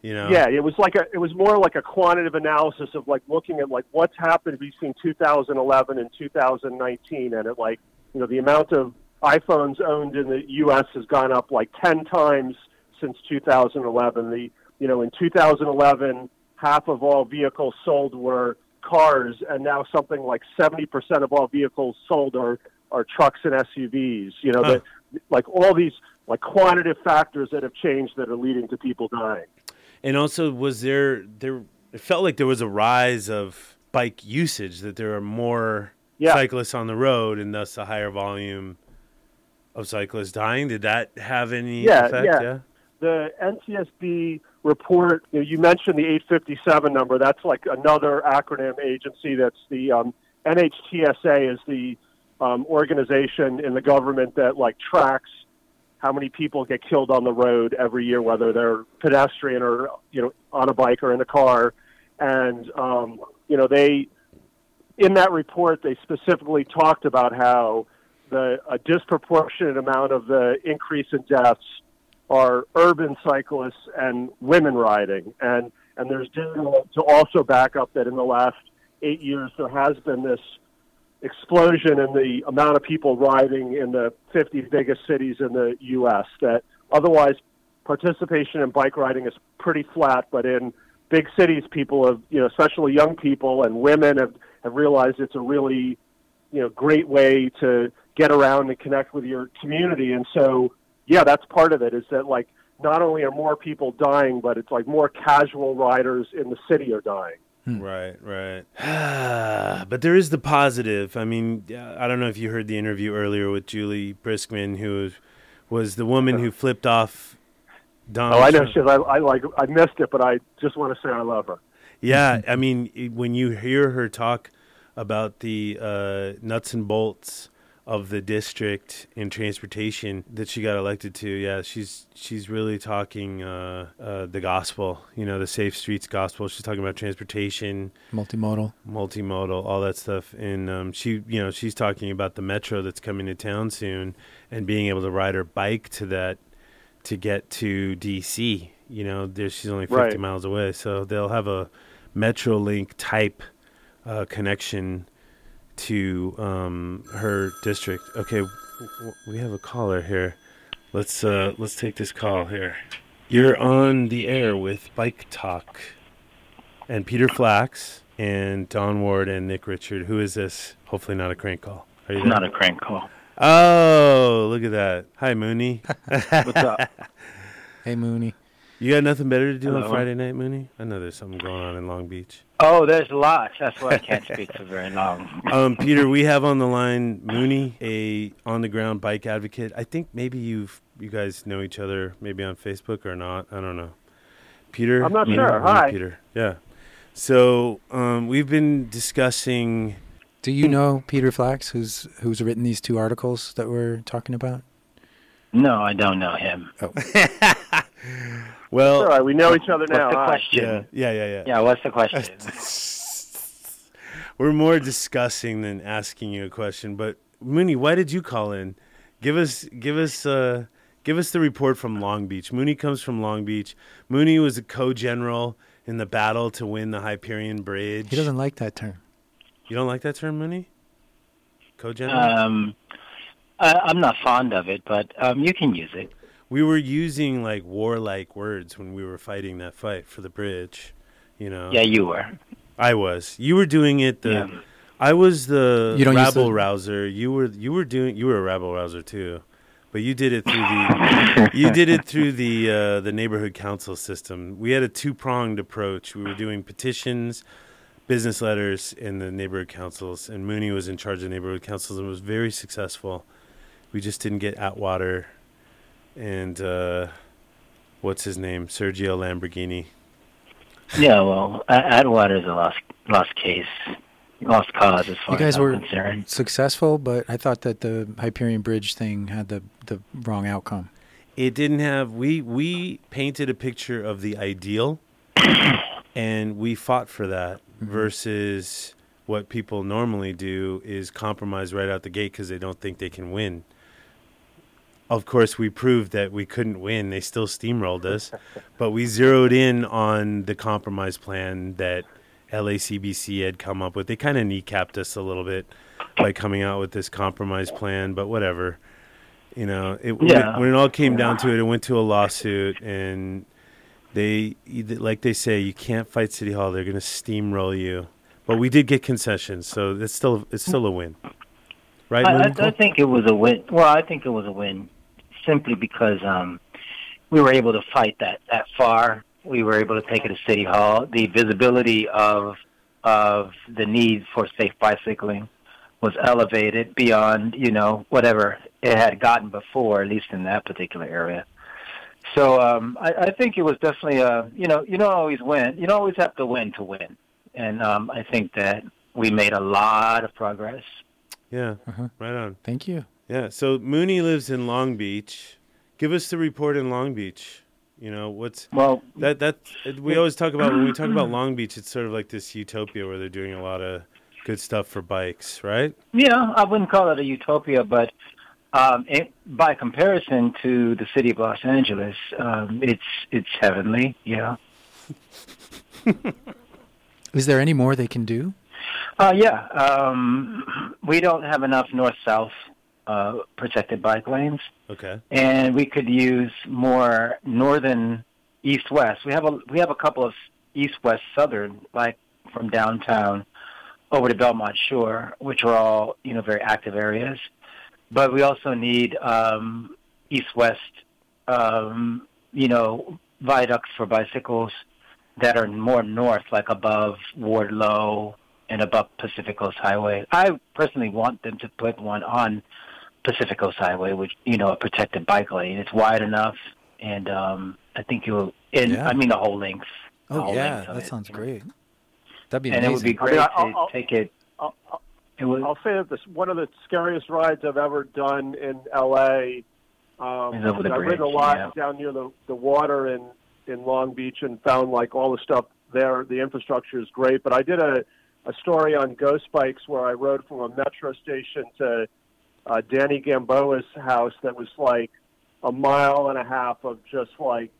You know. Yeah, it was like a it was more like a quantitative analysis of like looking at like what's happened between 2011 and 2019, and it like you know the amount of iPhones owned in the U.S. has gone up like 10 times since 2011. The you know in 2011 half of all vehicles sold were cars, and now something like 70% of all vehicles sold are are trucks and SUVs. You know Huh. that like all these like quantitative factors that have changed that are leading to people dying. And also, was there there? It felt like there was a rise of bike usage. That there are more Yeah. cyclists on the road, and thus a higher volume of cyclists dying. Did that have any Yeah, effect? yeah. yeah. the NTSB report, you, know, you mentioned the 857 number. That's like another acronym agency. That's the um, NHTSA is the um, organization in the government that like tracks how many people get killed on the road every year, whether they're pedestrian or you know on a bike or in a car. And um, you know they in that report they specifically talked about how the a disproportionate amount of the increase in deaths are urban cyclists and women riding. And and there's data to also back up that in the last eight years there has been this explosion in the amount of people riding in the 50 biggest cities in the U.S. That otherwise participation in bike riding is pretty flat, but in big cities, people have, you know, especially young people and women have, have realized it's a really, you know, great way to get around and connect with your community. And so, yeah, that's part of it is that like not only are more people dying, but it's like more casual riders in the city are dying. Right, right. but there is the positive. I mean, I don't know if you heard the interview earlier with Juli Briskman, who was the woman who flipped off Donald. Oh, I know. Trump. I, I like. I missed it, but I just want to say I love her. Yeah, I mean, when you hear her talk about the uh, nuts and bolts of the district in transportation that she got elected to, yeah, she's she's really talking uh, uh, the gospel. You know, the safe streets gospel. She's talking about transportation, Multimodal. multimodal, all that stuff. And um, she, you know, she's talking about the metro that's coming to town soon, and being able to ride her bike to that to get to DC. You know, there, she's only 50 Right. miles away, so they'll have a Metrolink type uh, connection to um, her district. Okay, w- w- we have a caller here. Let's uh, let's take this call here. You're on the air with Bike Talk, and Peter Flax and Don Ward and Nick Richard. Who is this? Hopefully not a crank call. Are you there? Not a crank call. Oh, look at that. Hi, Mooney. What's up? Hey, Mooney. You got nothing better to do on Friday night, Mooney? I know there's something going on in Long Beach. Oh, there's lots. That's why I can't speak for very long. Um, Peter, we have on the line Mooney, a on the ground bike advocate. I think maybe you've you guys know each other, maybe on Facebook or not. I don't know. Peter, I'm not Mooney? sure. Mooney, Hi. Peter. Yeah. So um, we've been discussing. Do you know Peter Flax, who's who's written these two articles that we're talking about? No, I don't know him. Well, All right, we know each other What's now. the Hi. question? yeah, yeah, yeah, yeah. Yeah, what's the question? We're more discussing than asking you a question. But Mooney, why did you call in? Give us, give us, uh, give us the report from Long Beach. Mooney comes from Long Beach. Mooney was a co-general in the battle to win the Hyperion Bridge. He doesn't like that term. You don't like that term, Mooney? Co-general. um, I, I'm not fond of it, but um, you can use it. We were using like warlike words when we were fighting that fight for the bridge. You know. Yeah, you were. I was. You were doing it the. Yeah. I was the You don't rabble the- rouser. You were you were doing you were a rabble rouser too, but you did it through the you did it through the uh, the neighborhood council system. We had a two pronged approach. We were doing petitions, business letters, and the neighborhood councils. And Mooney was in charge of neighborhood councils and was very successful. We just didn't get Atwater, and uh, what's his name, Sergio Lamborghini. Yeah, well, A- Atwater's a lost lost case, lost cause as far You guys as I'm were concerned. successful, but I thought that the Hyperion Bridge thing had the the wrong outcome. it didn't have we we painted a picture of the ideal and we fought for that versus what people normally do is compromise right out the gate because they don't think they can win of course we proved that we couldn't win they still steamrolled us but we zeroed in on the compromise plan that lacbc had come up with they kind of kneecapped us a little bit by coming out with this compromise plan but whatever you know, it, when, Yeah. it, when it all came down to it, it went to a lawsuit, and they, like they say, you can't fight City Hall. They're going to steamroll you. But we did get concessions, so it's still it's still a win, right? I, I, I think it was a win. Well, I think it was a win simply because um, we were able to fight that that far. We were able to take it to City Hall. The visibility of of the need for safe bicycling was elevated beyond you know whatever it had gotten before, at least in that particular area. So um, I, I think it was definitely a you know you don't always win. You don't always have to win to win, and um, I think that we made a lot of progress. yeah, Uh-huh. right on. Thank you. Yeah, so Mooney lives in Long Beach. Give us the report in Long Beach. You know what's Well, that that we always talk about when we talk about Long Beach. It's sort of like this utopia where they're doing a lot of good stuff for bikes, right? Yeah, I wouldn't call it a utopia, but um, it, by comparison to the city of Los Angeles, um, it's it's heavenly. Yeah, Is there any more they can do? uh, yeah. Um, we don't have enough north-south uh, protected bike lanes, Okay. and we could use more northern east-west. We have a we have a couple of east-west southern, like from downtown over to Belmont Shore, which are all you know very active areas. But we also need um, east-west, um, you know, viaducts for bicycles that are more north, like above Wardlow and above Pacific Coast Highway. I personally want them to put one on Pacific Coast Highway, which you know a protected bike lane. It's wide enough, and um, I think you'll. And Yeah. I mean the whole length. the Oh whole yeah, length that it, sounds great. That'd be And amazing. it would be I great mean, I'll- I'll- take it. I'll, I'll- It would, I'll say that this one of the scariest rides I've ever done in L.A. Um, Is over the I ridden a lot yeah. down near the the water in in Long Beach and found like all the stuff there. The infrastructure is great, but I did a a story on Ghost Bikes where I rode from a metro station to uh, Danny Gamboa's house that was like a mile and a half of just like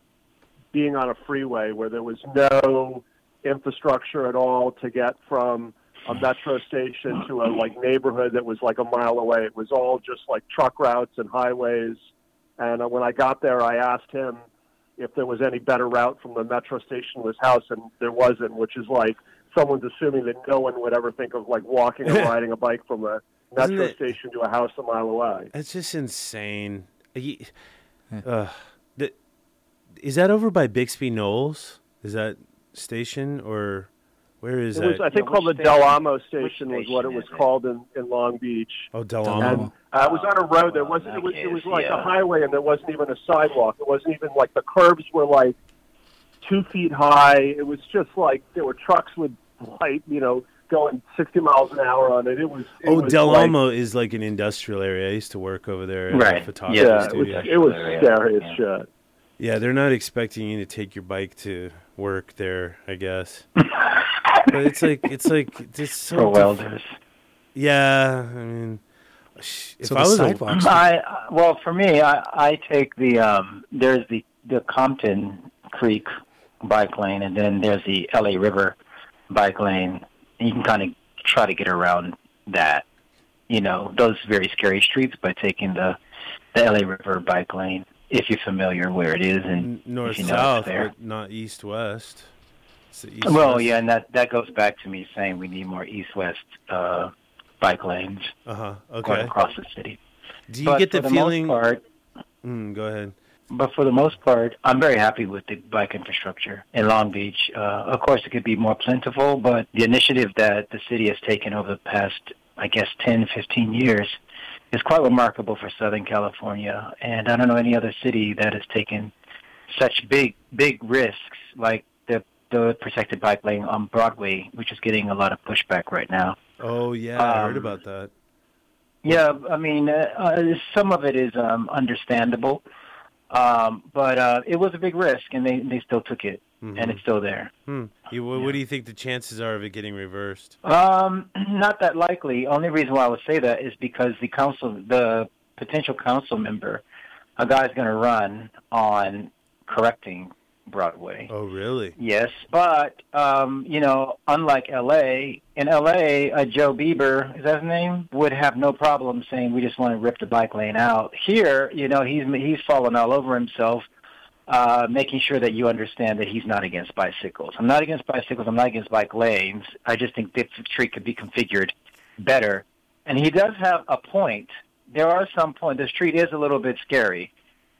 being on a freeway where there was no infrastructure at all to get from a metro station to a like neighborhood that was like a mile away. It was all just like truck routes and highways. And uh, when I got there, I asked him if there was any better route from the metro station to his house, and there wasn't. Which is like someone's assuming that no one would ever think of like walking or riding a bike from a metro it- station to a house a mile away. It's just insane. Ye- Uh, the, is that over by Bixby Knolls? Is that station or where is It that? was, I think, Yeah, called the which Del Amo which station was what it was it? called in, in Long Beach. oh, Del Del Amo. Amo. Uh, it was on a road. There wasn't. It was. that It was case, like a highway, and there wasn't even a sidewalk. It wasn't even like the curbs were like two feet high. It was just like there were trucks with like you know going sixty miles an hour on it. It was. It Oh, was Del like, Amo is like an industrial area. I used to work over there Right. a photography Yeah, it was. studio. It was Yeah. scary as Yeah. shit. Yeah, they're not expecting you to take your bike to work there, I guess. but it's like it's like it's so for welders. Yeah, I mean, if so I was a, sidewalks. I uh, well, for me, I I take the um. There's the the Compton Creek bike lane, and then there's the L.A. River bike lane. You can kind of try to get around that. You know those very scary streets by taking the the L.A. River bike lane if you're familiar where it is and north if you know it's south, there. but not east west. East Well, west. yeah, and that that goes back to me saying we need more east-west uh, bike lanes Uh huh. going Okay. across the city. Do you but get the the feeling? part, Mm, go ahead. But for the most part, I'm very happy with the bike infrastructure in Long Beach. Uh, of course, it could be more plentiful, but the initiative that the city has taken over the past, I guess, 10, 15 years is quite remarkable for Southern California. And I don't know any other city that has taken such big, big risks like the the protected bike lane on Broadway, which is getting a lot of pushback right now. Oh yeah, I heard Um, about that. Yeah, I mean, uh, uh, some of it is um, understandable, um, but uh, it was a big risk, and they they still took it, and Mhm. it's still there. Hmm. You, what, what do you think the chances are of it getting reversed? Um, not that likely. Only reason why I would say that is because the council, the potential council member, a guy's going to run on correcting Broadway. Oh really? Yes, but um, you know, unlike L.A., in L.A., uh, Joe Bieber is that his name would have no problem saying we just want to rip the bike lane out. Here, you know, he's he's fallen all over himself, uh, making sure that you understand that he's not against bicycles. I'm not against bicycles. I'm not against bike lanes. I just think the street could be configured better, and he does have a point. There are some points. The street is a little bit scary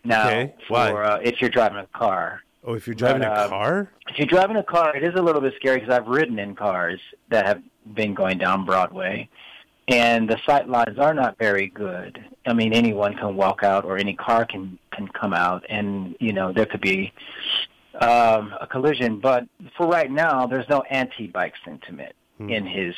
now Okay, for? Uh, if you're driving a car Oh, if you're driving But, a um, car? if you're driving a car, it is a little bit scary because I've ridden in cars that have been going down Broadway, and the sight lines are not very good. I mean, anyone can walk out, or any car can can come out, and you know there could be um, a collision. But for right now, there's no anti-bike sentiment Hmm. in his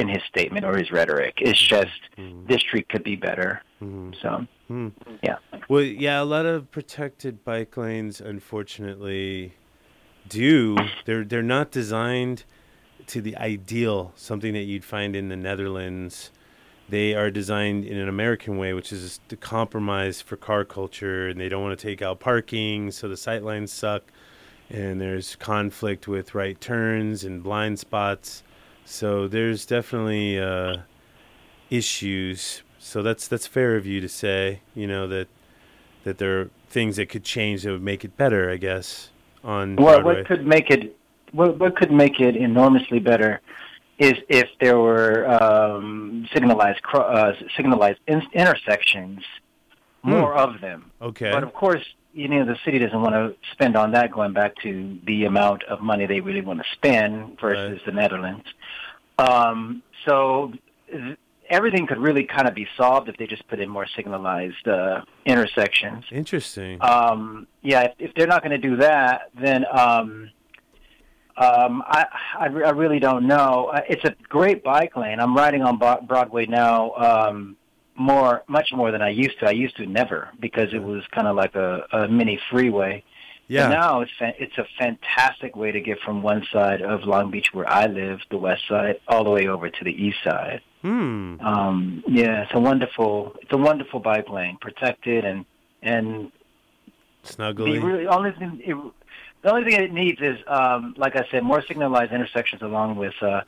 in his statement or his rhetoric. It's just Hmm. this street could be better. Hmm. So Hmm. yeah. Well, yeah, a lot of protected bike lanes, unfortunately, do. They're they're not designed to the ideal, something that you'd find in the Netherlands. They are designed in an American way, which is to compromise for car culture, and they don't want to take out parking, so the sight lines suck, and there's conflict with right turns and blind spots. So there's definitely uh, issues. So that's that's fair of you to say, you know that that there are things that could change that would make it better, I guess, on Well, Broadway. what could make it what, what could make it enormously better is if there were um, signalized cro- uh, signalized in- intersections, Hmm. more of them. okay. But of course, you know, the city doesn't want to spend on that. Going back to the amount of money they really want to spend versus Right. the Netherlands. Um, so th- everything could really kind of be solved if they just put in more signalized uh, intersections. Interesting. Um, yeah, if, if they're not going to do that, then um, um, I, I, re- I really don't know. Uh, It's a great bike lane. I'm riding on Broadway now um, more, much more than I used to. I used to never because it was kind of like a, a mini freeway. yeah. But now it's fa- it's a fantastic way to get from one side of Long Beach, where I live, the west side, all the way over to the east side. Hmm. Um, yeah, it's a wonderful, it's a wonderful bike lane, protected and and the Snuggly. really only thing it, the only thing it needs is, um, like I said, more signalized intersections along with uh,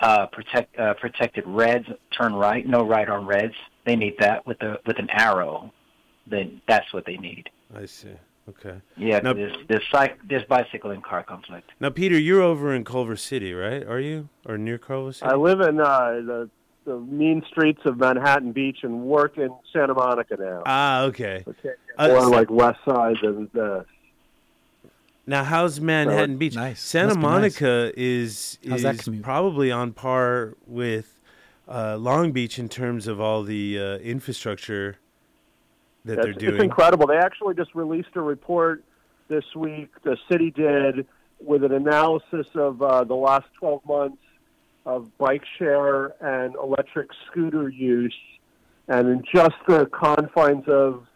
uh, protect uh, protected reds. Turn right, no right on reds. They need that with a with an arrow. Then that's what they need. I see. Okay. Yeah, Now- this this cyc- this bicycle and car conflict. Now, Peter, you're over in Culver City, right? Are you or near Culver City? I live in uh, the the mean streets of Manhattan Beach and work in Santa Monica now. ah, okay. okay. can't Uh, more so- like west side than this. Now, how's Manhattan Beach? Nice. Santa Must be nice. Monica is How's that is probably on par with uh, Long Beach in terms of all the uh, infrastructure that they're doing. it's incredible. They actually just released a report this week. The city did with an analysis of uh, the last 12 months of bike share and electric scooter use, and in just the confines of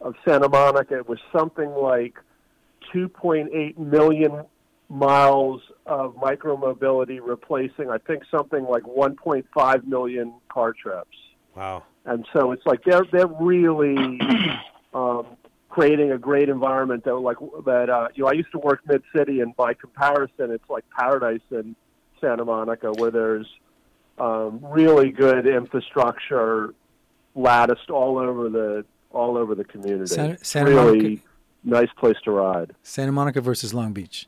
of Santa Monica, it was something like 2.8 million miles of micromobility replacing, I think, something like 1.5 million car trips Wow. and so it's like they're they're really um, creating a great environment that like that uh, you know I used to work mid city and by comparison it's like paradise in Santa Monica where there's um, really good infrastructure latticed all over the all over the community. Santa- It's Santa really Monica- nice place to ride. Santa Monica versus Long Beach.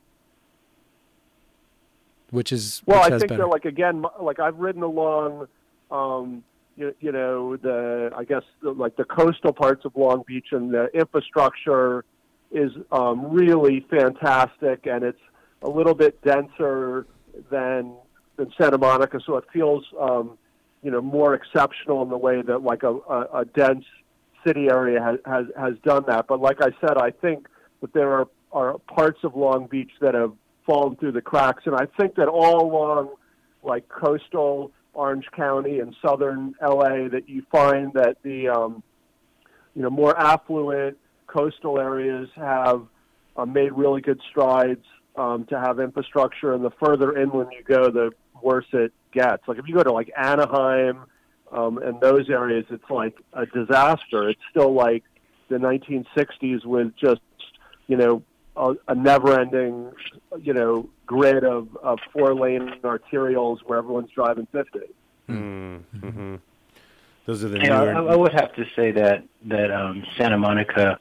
Which is Well, which I think better? that like again, like I've ridden along, um, you, you know, the I guess the, like the coastal parts of Long Beach, and the infrastructure is um, really fantastic, and it's a little bit denser than than Santa Monica, so it feels um, you know more exceptional in the way that like a, a, a dense city area has, has has done that. But like I said, I think that there are are parts of Long Beach that have fallen through the cracks, and I think that all along like coastal Orange County and southern LA that you find that the um, you know more affluent coastal areas have uh, made really good strides um, to have infrastructure, and the further inland you go, the worse it gets. Like if you go to like Anaheim um, and those areas, it's like a disaster. It's still like the 1960s with just you know a, a never-ending you know grid of, of four-lane arterials where everyone's driving 50. Mm-hmm. Those are the Yeah, newer. I, I would have to say that that um, Santa Monica,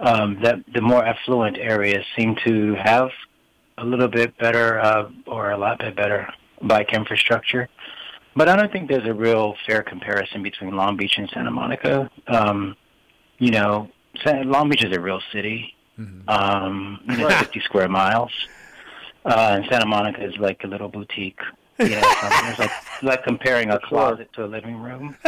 um, that the more affluent areas seem to have a little bit better uh, or a lot bit better bike infrastructure. But I don't think there's a real fair comparison between Long Beach and Santa Monica. Um, you know, Long Beach is a real city, um, you know, 50 square miles, uh, and Santa Monica is like a little boutique. You know, something. It's like like comparing a closet to a living room.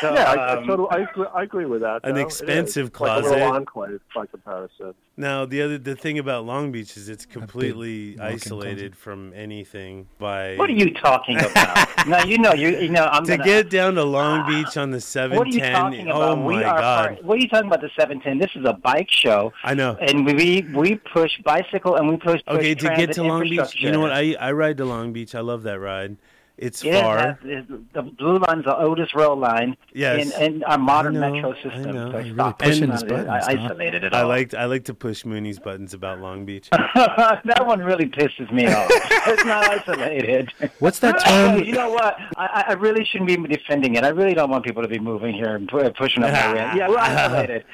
So, Yeah, I, I, um, totally, I, agree, I agree with that. An though. Expensive is. It's like a closet. little enclave by comparison. Now the other the thing about Long Beach is it's completely walk-in isolated from anything by What are you talking about? no, you know, you you know, I'm to gonna, get down to Long ah, Beach on the seven What are you ten. talking Oh my we are god! part- what are you talking about? The seven ten. This is a bike show, I know. and we we push bicycle and we push. push Okay, to get to Long Beach, you know what? I I ride to Long Beach. I love that ride. It's Yeah, far. that is- the blue line is the oldest rail line Yes. in, in our modern I know, metro I system. know. So You're really pushing pushing his buttons, I huh? isolated it I all. like I like to push Mooney's buttons about Long Beach. that one really pisses me off. it's not isolated. What's that term? you know what? I, I really shouldn't be defending it. I really don't want people to be moving here and pushing up my rent. Yeah, we're isolated.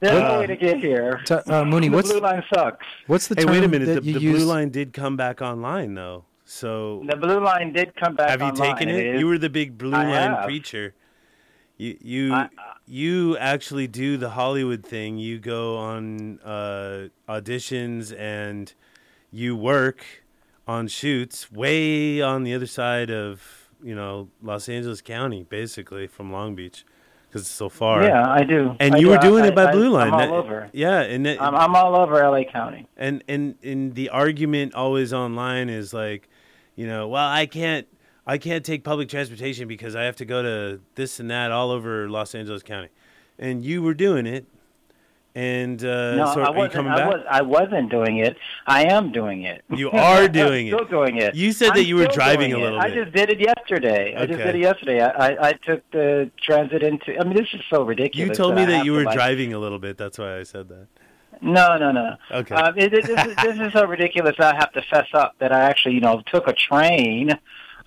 There's no way to get here. T- uh, Mooney, the what's blue line sucks. what's the hey, term wait a minute. that The, the blue line did come back online though. So The blue line did come back. have you online. taken it? you were the big blue I line have. preacher. You you I- you actually do the Hollywood thing. You go on uh, auditions and you work on shoots way on the other side of you know Los Angeles County, basically from Long Beach, because it's so far. Yeah, I do. And I you do. were doing I- it by I- Blue Line. I'm all That- over. Yeah, and that, I'm, I'm all over LA County. and and and the argument always online is like, you know, well, I can't. I can't take public transportation because I have to go to this and that all over Los Angeles County, and you were doing it, and uh, no, so I wasn't. I was. I wasn't doing it. I am doing it. You are doing I'm it. Still doing it. You said that I'm you were driving a it. little I just did it yesterday. I just did it yesterday. I, I, I took the transit into. I mean, this is so ridiculous. You told me I that you were like- driving a little bit. That's why I said that. No, no, no. Okay. Um, it, it, this, is, this is so ridiculous. I have to fess up that I actually, you know, took a train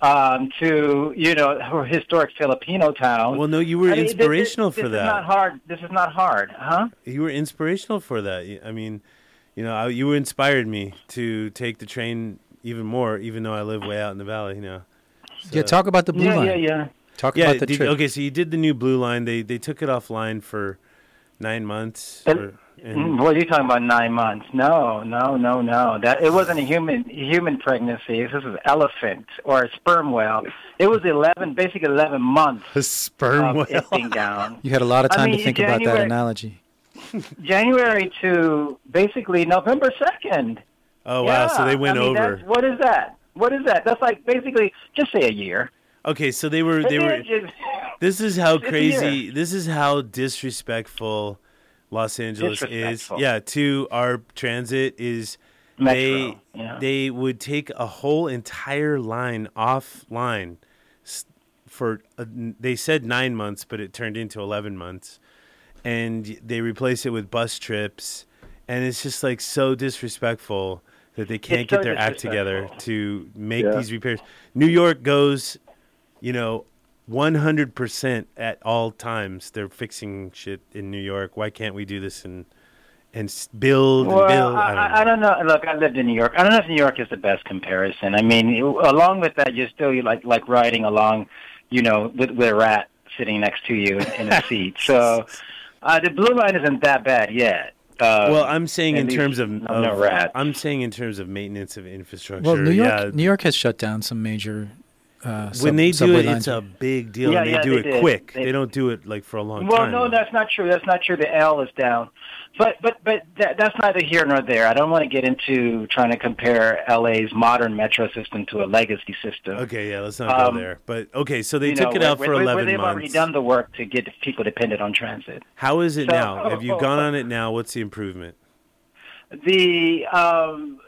um, to, you know, a historic Filipino town. Well, no, you were I mean, this- inspirational this, for that. This is not hard. This is not hard, huh? You were inspirational for that. I mean, you know, I, you inspired me to take the train even more, even though I live way out in the valley. You know. Yeah, talk about the blue yeah, line. yeah, yeah. Talk Yeah. about the did- trip. okay, so you did the new blue line. They they took it offline for nine months. And- or- and, mm, What are you talking about? Nine months? No, no, no, no. That it wasn't a human human pregnancy. This was elephant or a sperm whale. It was eleven, basically eleven months a sperm of whale. being down. you had a lot of I time mean, to think about that analogy. January to basically November second. Oh wow! So they went I mean, over. What is that? What is that? That's like basically just say a year. Okay, so they were they were. This is how crazy. This is how disrespectful Los Angeles is. Yeah, to our transit is Metro, they yeah. they would take a whole entire line offline for uh, they said nine months, but it turned into eleven months, and they replace it with bus trips, and it's just like so disrespectful that they can't It's get so their act together to make Yeah. these repairs. New York goes, you know, 100% at all times. They're fixing shit in New York. Why can't we do this and and s- build and Well, build? I, I, I, I don't know. don't know. Look, I lived in New York. I don't know if New York is the best comparison. I mean, you- along with that, you're still like like riding along, you know, with, with a rat sitting next to you in, in a seat. So uh, the blue line isn't that bad yet. Uh, Well, I'm saying in terms of, no- of no rats. I'm saying in terms of maintenance of infrastructure. Well, New York, yeah, New York has shut down some major. Uh, sub- when they do it, lines. it's a big deal. Yeah, and they yeah, do they it did. quick. They- They, don't do it like for a long well, time. Well, no, that's not true. That's not true. The L is down, but but but that, that's neither here nor there. I don't want to get into trying to compare LA's modern metro system to a legacy system. Okay, yeah, let's not Um, go there. But okay, so they took know, it out where, for where, 11 where they've months. already done the work to get people dependent on transit. How is it So- now? Have you gone on it now? What's the improvement? The um,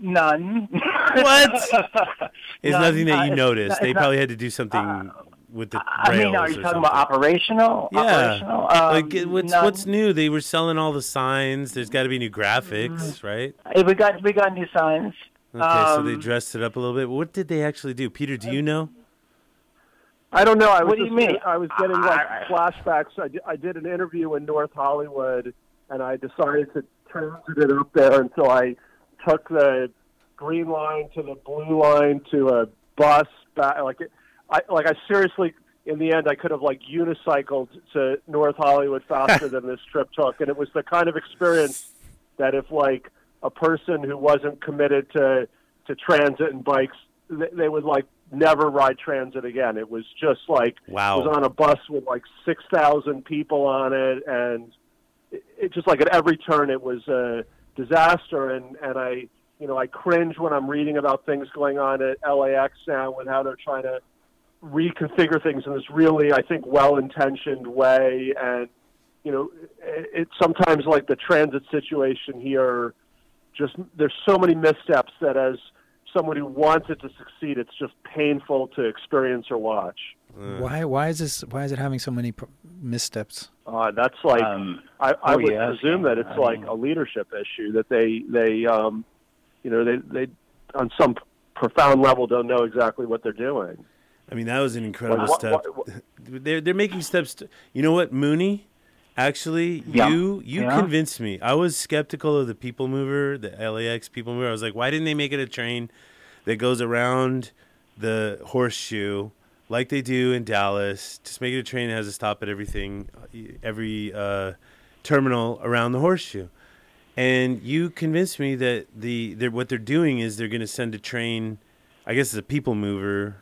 none. What? It's None. nothing that Uh, you it's noticed. not- they it's not- probably had to do something with the I rails mean, are you talking something. about operational? Yeah. Operational? Um, like what's none. what's new? They were selling all the signs. There's got to be new graphics, right? Uh, We got we got new signs. Okay, so they Um, dressed it up a little bit. What did they actually do? Peter, do you know? I don't know. I was What do you just- mean? I was getting like I- flashbacks. I did, I did an interview in North Hollywood, and I decided to transit it up there, and so I took the green line to the blue line to a bus back. Like, it, I like I seriously. In the end, I could have like unicycled to North Hollywood faster than this trip took, and it was the kind of experience that if like a person who wasn't committed to to transit and bikes, they, they would like never ride transit again. It was just like Wow. was on a bus with like six thousand people on it, and it, it just like at every turn it was a disaster. And and I you know I cringe when I'm reading about things going on at LAX now with how they're trying to reconfigure things in this really I think well intentioned way and you know, it, it's sometimes like the transit situation here. Just there's so many missteps that as someone who wants it to succeed, it's just painful to experience or watch. Why? Why is this? Why is it having so many pr- missteps? Uh, that's like Um, I, I oh, would yeah, presume that it's I like mean- a leadership issue that they they um, you know they they on some profound level don't know exactly what they're doing. I mean, that was an incredible what- step. what- they're they're making steps. To, you know what, Mooney? Actually, Yeah. you you Yeah. convinced me. I was skeptical of the People Mover, the LAX People Mover. I was like, why didn't they make it a train that goes around the horseshoe like they do in Dallas. Just make it a train that has a stop at everything, every uh, terminal around the horseshoe. And you convinced me that the they're, what they're doing is they're going to send a train, I guess it's a people mover,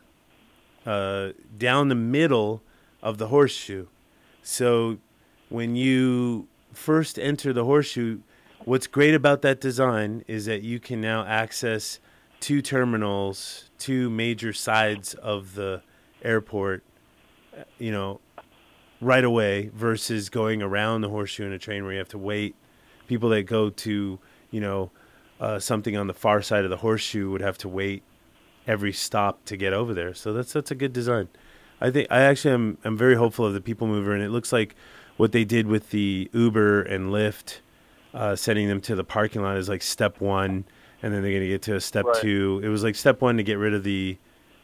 uh, down the middle of the horseshoe. So when you first enter the horseshoe, what's great about that design is that you can now access two terminals, two major sides of the airport, you know, right away versus going around the horseshoe in a train where you have to wait. People that go to, you know, uh, something on the far side of the horseshoe would have to wait every stop to get over there. So that's that's a good design. I think I actually am I'm very hopeful of the people mover, and it looks like what they did with the Uber and Lyft, uh, sending them to the parking lot is like step one, and then they're gonna get to a step Right. two. It was like step one to get rid of the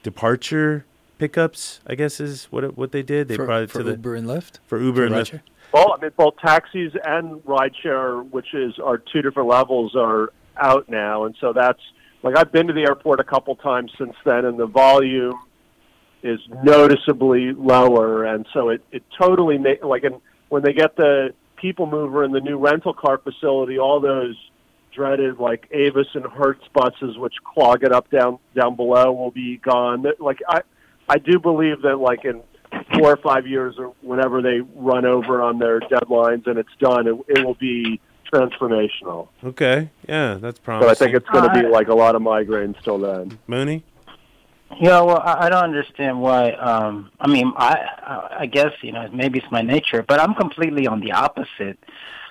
departure pickups. I guess is what what they did. They for, brought it for to the Uber and Lyft. for Uber and Lyft. Well, I mean, both taxis and rideshare, which is are two different levels, are out now, and so that's like I've been to the airport a couple times since then, and the volume is noticeably lower, and so it it totally ma- like and when they get the people mover in the new rental car facility, all those dreaded like Avis and Hertz buses, which clog it up down down below, will be gone. Like I I do believe that like in four or five years or whenever they run over on their deadlines and it's done, it, it will be transformational. Okay, yeah, that's probably. But. I think it's going to be Uh, like a lot of migraines till then. Mooney. Yeah, well, I, I don't understand why. Um, I mean, I, I, I guess you know maybe it's my nature, but I'm completely on the opposite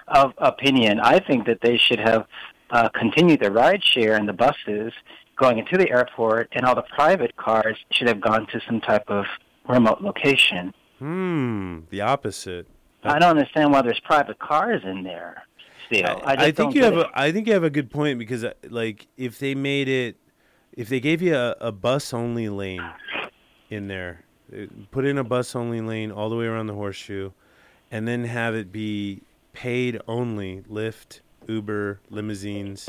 of opinion. I think that they should have uh, continued the ride share and the buses going into the airport, and all the private cars should have gone to some type of remote location. Hmm, the opposite. I don't understand why there's private cars in there. Still, I, I, just think you have it. a I think you have a good point because uh, like if they made it if they gave you a, a bus only lane in there uh, put in a bus only lane all the way around the horseshoe and then have it be paid only Lyft, Uber, limousines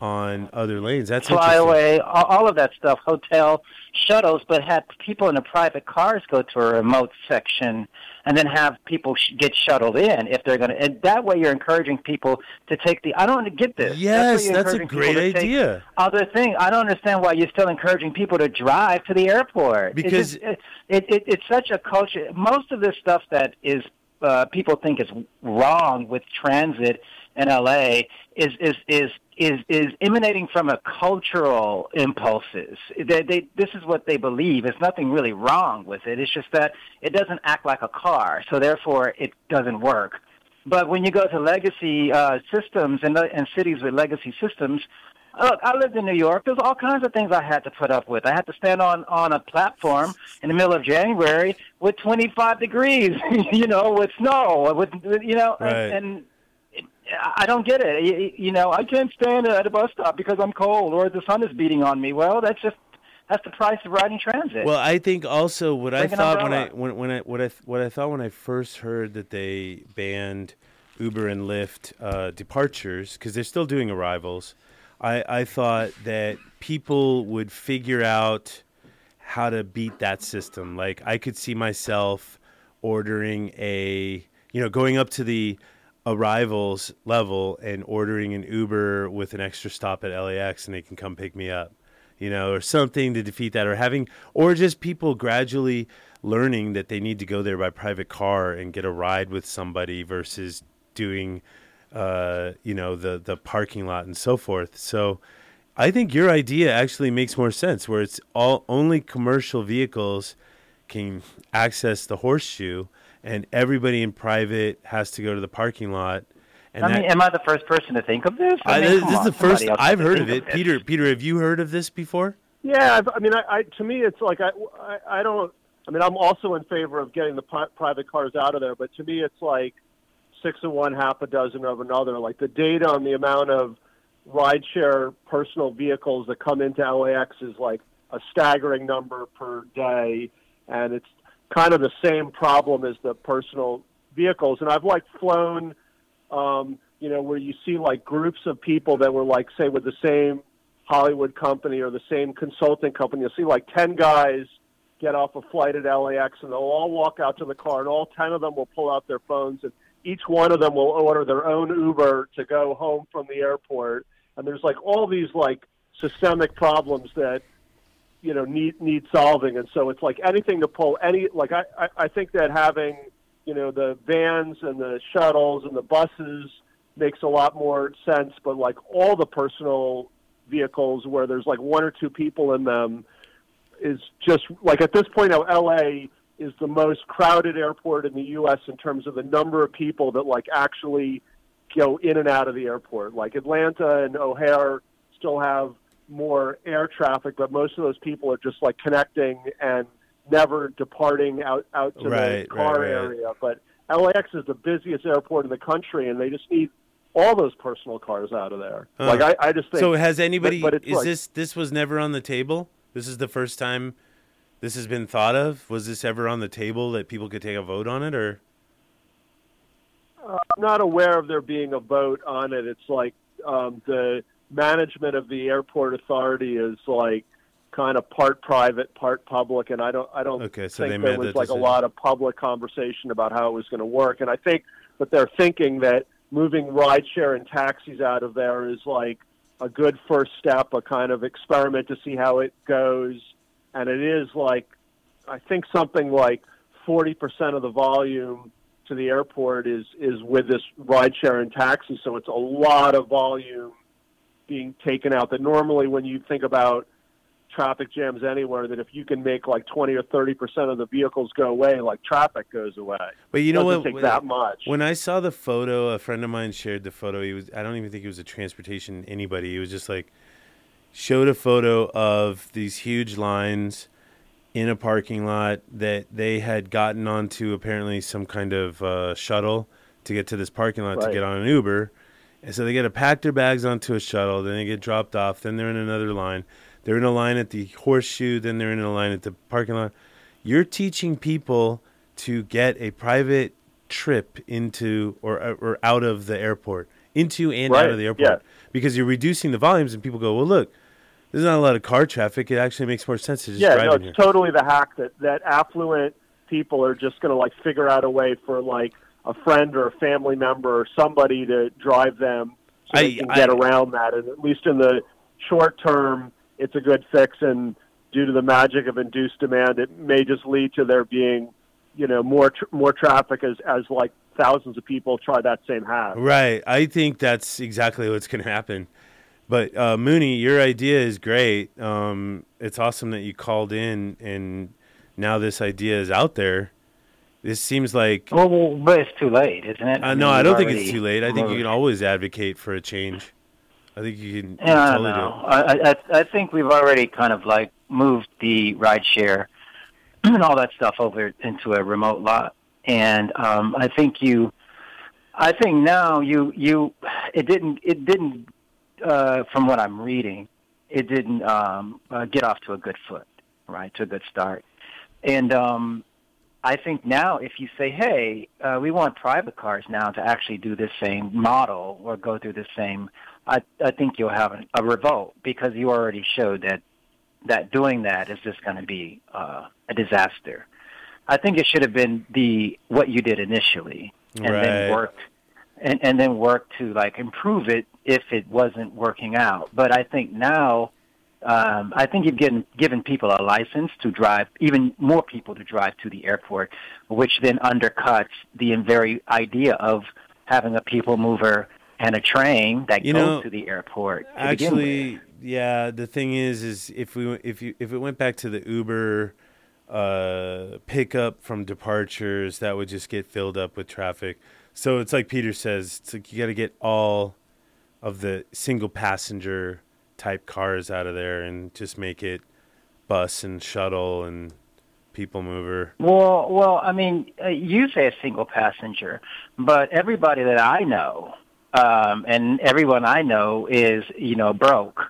on other lanes. That's flyaway, all, all of that stuff, hotel shuttles, but had people in the private cars go to a remote section and then have people sh- get shuttled in if they're going to. And that way, you're encouraging people to take the. I don't get this. Yes, that's, that's a great idea. Other thing, I don't understand why you're still encouraging people to drive to the airport. It's Because- just- it, it, it, it's such a culture. Most of this stuff that is uh, people think is wrong with transit in LA is is is is is emanating from a cultural impulses. They, they, this is what they believe. There's nothing really wrong with it. It's just that it doesn't act like a car, so therefore it doesn't work. But when you go to legacy uh, systems and, and cities with legacy systems, look, I lived in New York. There's all kinds of things I had to put up with. I had to stand on on a platform in the middle of January with 25 degrees, you know, with snow, with you know, Right. and, and I don't get it. You, you know, I can't stand at a bus stop because I'm cold or the sun is beating on me. Well, that's just that's the price of riding transit. Well, I think also what I Bring thought when I when, when I what I what I thought when I first heard that they banned Uber and Lyft uh, departures because they're still doing arrivals. I I thought that people would figure out how to beat that system. Like I could see myself ordering a you know going up to the arrivals level and ordering an Uber with an extra stop at LAX and they can come pick me up you know, or something to defeat that, or having, or just people gradually learning that they need to go there by private car and get a ride with somebody versus doing, uh, you know, the the parking lot and so forth. So, I think your idea actually makes more sense, where it's all only commercial vehicles can access the horseshoe, and everybody in private has to go to the parking lot. And I that- mean, am I the first person to think of this? I, mean, this, come this is on, the first somebody else I've heard of it. this. Peter, Peter, have you heard of this before? Yeah, I've, I mean, I, I to me, it's like I, I, I don't. I mean, I'm also in favor of getting the pri- private cars out of there, but to me, it's like six of one, half a dozen of another. Like the data on the amount of rideshare personal vehicles that come into LAX is like a staggering number per day, and it's kind of the same problem as the personal vehicles. And I've like flown, um, you know, where you see like groups of people that were like, say, with the same Hollywood company or the same consulting company. You'll see like 10 guys get off a flight at LAX, and they'll all walk out to the car, and all ten of them will pull out their phones, and each one of them will order their own Uber to go home from the airport. And there's like all these like systemic problems that you know need need solving, and so it's like anything to pull any like I I, I think that having you know the vans and the shuttles and the buses makes a lot more sense, but like all the personal vehicles where there's like one or two people in them is just like at this point LA is the most crowded airport in the US in terms of the number of people that like actually go in and out of the airport. Like Atlanta and O'Hare still have more air traffic, but most of those people are just like connecting and never departing out out to Right, the car right, right. area. But LAX is the busiest airport in the country, and they just need all those personal cars out of there. Huh. Like I, I just think. So has anybody? but it's is like- this this was never on the table? This is the first time this has been thought of. Was this ever on the table that people could take a vote on it, or I'm not aware of there being a vote on it. It's like um, the management of the airport authority is like kind of part private, part public, and I don't, I don't Okay, so think there was like a lot of public conversation about how it was going to work. And I think that they're thinking that moving rideshare and taxis out of there is like a good first step, a kind of experiment to see how it goes. And it is like, I think something like 40% of the volume to the airport is, is with this rideshare and taxi. So it's a lot of volume being taken out that normally when you think about traffic jams anywhere, that if you can make like 20 or 30% of the vehicles go away, like traffic goes away. But you know Doesn't what? take that much. When I saw the photo, a friend of mine shared the photo. He was I don't even think he was a transportation anybody. He was just like showed a photo of these huge lines in a parking lot that they had gotten onto apparently some kind of uh, shuttle to get to this parking lot to get on an Uber. And so they get to pack their bags onto a shuttle, then they get dropped off, then they're in another line. They're in a line at the horseshoe, then they're in a line at the parking lot. You're teaching people to get a private trip into or uh, or out of the airport, into and out of the airport, yeah. because you're reducing the volumes, and people go, "Well, look, there's not a lot of car traffic. It actually makes more sense to just yeah, drive no, it's here." totally the hack that, that affluent people are just going to like figure out a way for like a friend or a family member or somebody to drive them so they I- can I- get around that. And at least in the short term, it's a good fix. And due to the magic of induced demand, it may just lead to there being, you know, more tr- more traffic as as like thousands of people try that same hack. Right. I think that's exactly what's going to happen. But uh, Mooney, your idea is great. Um, it's awesome that you called in, and now this idea is out there. This seems like Well, well, but it's too late, isn't it? uh, mean, no, I we've don't think it's too late. I think you can always advocate for a change. I think you can, you Yeah, I totally know. do. I, I, I think we've already kind of like moved the rideshare and all that stuff over into a remote lot, and um, I think you, I think now you you, it didn't it didn't, uh, from what I'm reading, it didn't um, uh, get off to a good foot, right, to a good start, and um, I think now if you say, hey, uh, we want private cars now to actually do the same model or go through the same I, I think you'll have a, a revolt because you already showed that that doing that is just going to be uh, a disaster. I think it should have been the what you did initially, and Right. then worked and, and then work to like improve it if it wasn't working out. But I think now, um, I think you've given given people a license to drive, even more people to drive to the airport, which then undercuts the very idea of having a people mover and a train that You goes know, to the airport. To. Actually, yeah. The thing is, is if we if you if it went back to the Uber uh, pickup from departures, that would just get filled up with traffic. So it's like Peter says, it's like you got to get all of the single passenger type cars out of there and just make it bus and shuttle and people mover. Well, well, I mean, uh, you say a single passenger, but everybody that I know, um, and everyone I know is, you know, broke.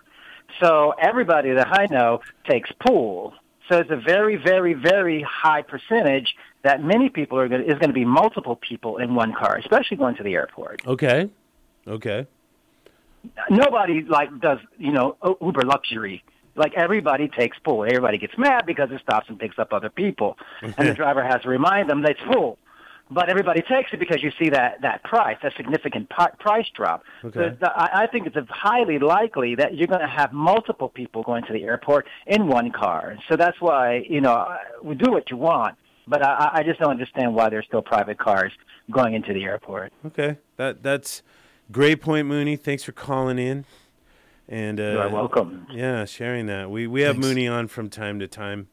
So everybody that I know takes pool. So it's a very, very, very high percentage that many people are going to, is going to be multiple people in one car, especially going to the airport. Okay, okay. Nobody like does, you know, Uber luxury Like everybody takes full. Everybody gets mad because it stops and picks up other people, and the driver has to remind them that it's full. But everybody takes it because you see that that price, that significant pi- price drop. Okay. So the, I, I think it's highly likely that you're going to have multiple people going to the airport in one car. So that's why you know we do what you want, but I, I just don't understand why there's still private cars going into the airport. Okay, that that's great point, Mooney. Thanks for calling in, and uh, You are welcome. Yeah, sharing that. We we have Thanks. Mooney on from time to time,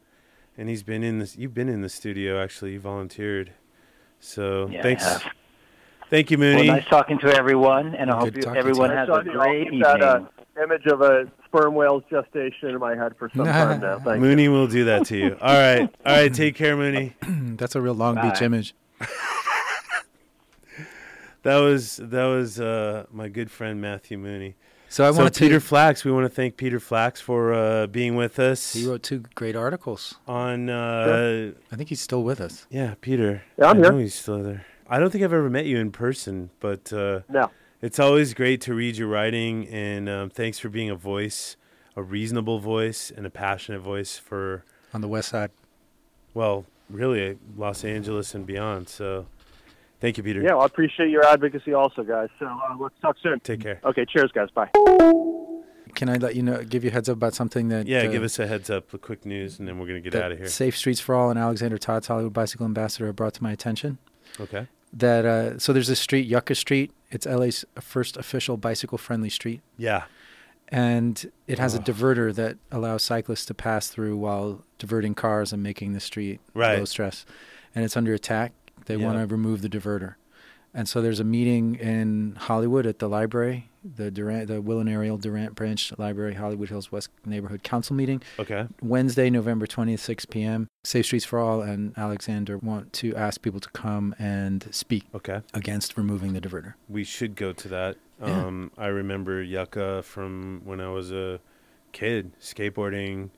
and he's been in this. You've been in the studio actually. You volunteered, so Yeah, thanks. Thank you, Well, Mooney. nice talking to everyone, and I hope Good you, everyone you. has So, a great I'll evening. that uh, image of a sperm whale's gestation in my head for some time now. Thank you. Mooney will do that to you. All right, all right. Take care, Mooney. That's a real Long Beach image. That was that was uh, my good friend Matthew Mooney. So I so want to Peter to. Flax, we want to thank Peter Flax for uh, being with us He wrote two great articles. on. Uh, I think he's still with us. Yeah, Peter. Yeah, I'm I here. know he's still there. I don't think I've ever met you in person, but uh, No. it's always great to read your writing, and um, thanks for being a voice, a reasonable voice, and a passionate voice for, on the west side. well, really Los Angeles and beyond. So, thank you, Peter. Yeah, well, I appreciate your advocacy also, guys. So uh, let's talk soon. Take care. Okay, cheers, guys. Bye. Can I let you know, give you a heads up about something that? Yeah, uh, give us a heads up, a quick news, and then we're gonna get out of here. Safe Streets for All and Alexander Todd's Hollywood Bicycle Ambassador brought to my attention. Okay. That uh, so there's this street, Yucca Street. It's LA's first official bicycle-friendly street, Yeah. and it has a diverter that allows cyclists to pass through while diverting cars and making the street Right. low stress. And it's under attack. They Yeah. want to remove the diverter. And so there's a meeting in Hollywood at the library, the Durant, the Will and Ariel Durant Branch Library, Hollywood Hills West Neighborhood Council meeting. Okay. Wednesday, November 20th, 6 p.m. Safe Streets for All and Alexander want to ask people to come and speak Okay. against removing the diverter. We should go to that. Yeah. Um, I remember Yucca from when I was a kid skateboarding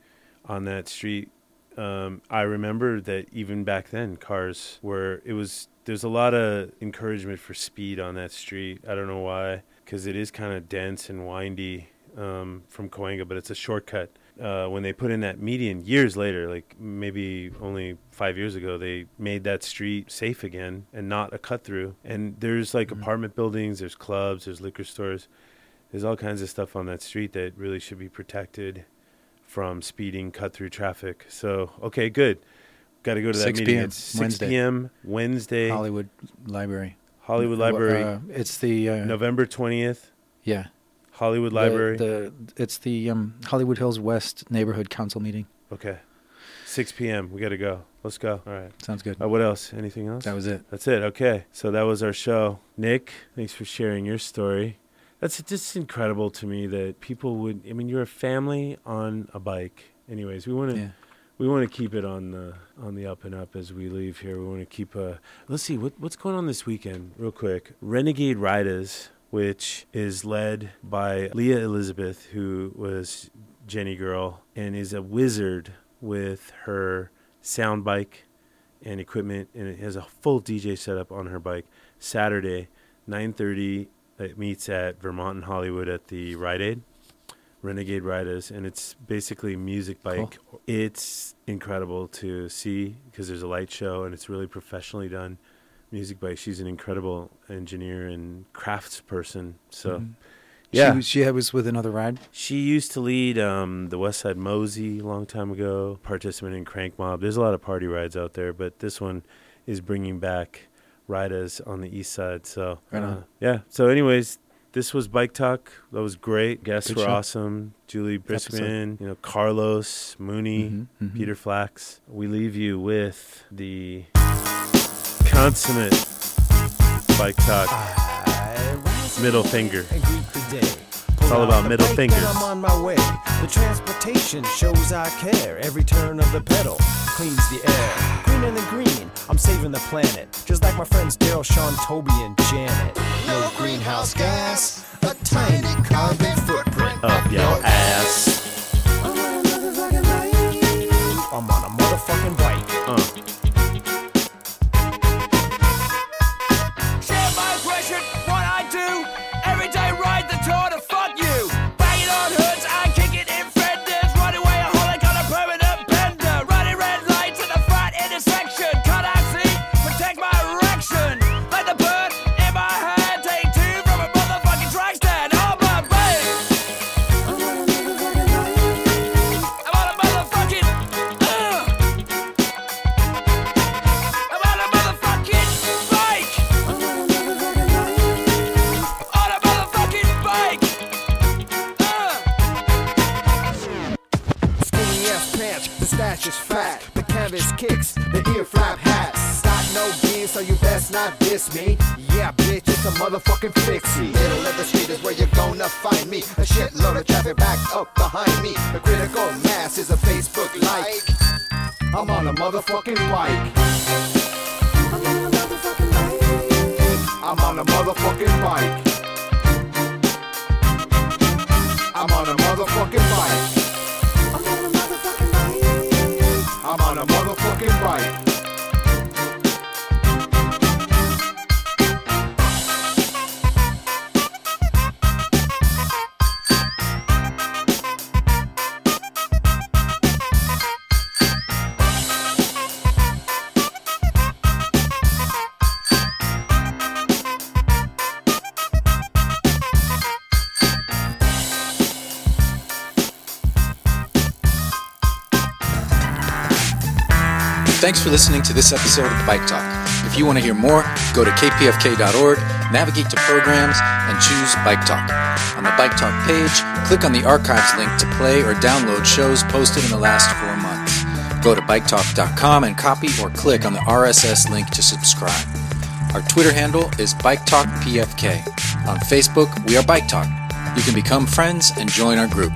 on that street. Um, I remember that even back then, cars were. It was. There's a lot of encouragement for speed on that street. I don't know why, because it is kind of dense and windy um, from Cahuenga, but it's a shortcut. Uh, when they put in that median years later, like maybe only five years ago, they made that street safe again and not a cut through. And there's like Mhm. apartment buildings, there's clubs, there's liquor stores, there's all kinds of stuff on that street that really should be protected from speeding, cut through traffic. So, okay, good. Got to go to that 6 meeting. p.m. It's 6 Wednesday. p.m. Wednesday, Hollywood Library. Hollywood Library, Uh, it's the uh, November 20th, yeah Hollywood the- Library. The, it's the um, Hollywood Hills West Neighborhood Council meeting. okay. 6 p.m. We got to go. Let's go. All right. Sounds good. Uh, what else? Anything else? That was it. That's it. Okay. So that was our show. Nick, thanks for sharing your story. That's just incredible to me that people would. I mean, you're a family on a bike. Anyways, we want to Yeah. we want to keep it on the on the up and up as we leave here. We want to keep a. Let's see what what's going on this weekend, real quick. Renegade Riders, which is led by Leah Elizabeth, who was Jenny Girl, and is a wizard with her sound bike and equipment, and it has a full DJ setup on her bike. Saturday, 9:30, it meets at Vermont and Hollywood at the Rite Aid. Renegade Riders, and it's basically music bike. It's incredible to see because there's a light show and it's really professionally done. Music bike. She's an incredible engineer and crafts person. So, Mhm. yeah, She, was- she was with another ride. she used to lead um, the West Side Mosey a long time ago, participant in Crank Mob. There's a lot of party rides out there, but this one is bringing back riders on the east side. So, Right on. uh, yeah. So, anyways, this was Bike Talk. That was great. Guests Good were show. awesome. Juli Episode. Briskman, you know, Carlos, Mooney, Mhm, mhm. Peter Flax. We leave you with the consummate Bike Talk middle finger. It's all about middle fingers. I'm on my way. The transportation shows I care. Every turn of the pedal cleans the air. Greener than green, I'm saving the planet. Just like my friends Daryl, Sean, Toby, and Janet. No greenhouse gas, a tiny carbon footprint Up your ass. I'm on a motherfucking motherfucking bike. Thanks for listening to this episode of Bike Talk. If you want to hear more, go to kpfk.org, navigate to programs, and choose Bike Talk. On the Bike Talk page, click on the archives link to play or download shows posted in the last four months. Go to biketalk.com and copy or click on the RSS link to subscribe. Our Twitter handle is Bike Talk PFK. On Facebook, we are Bike Talk. You can become friends and join our group.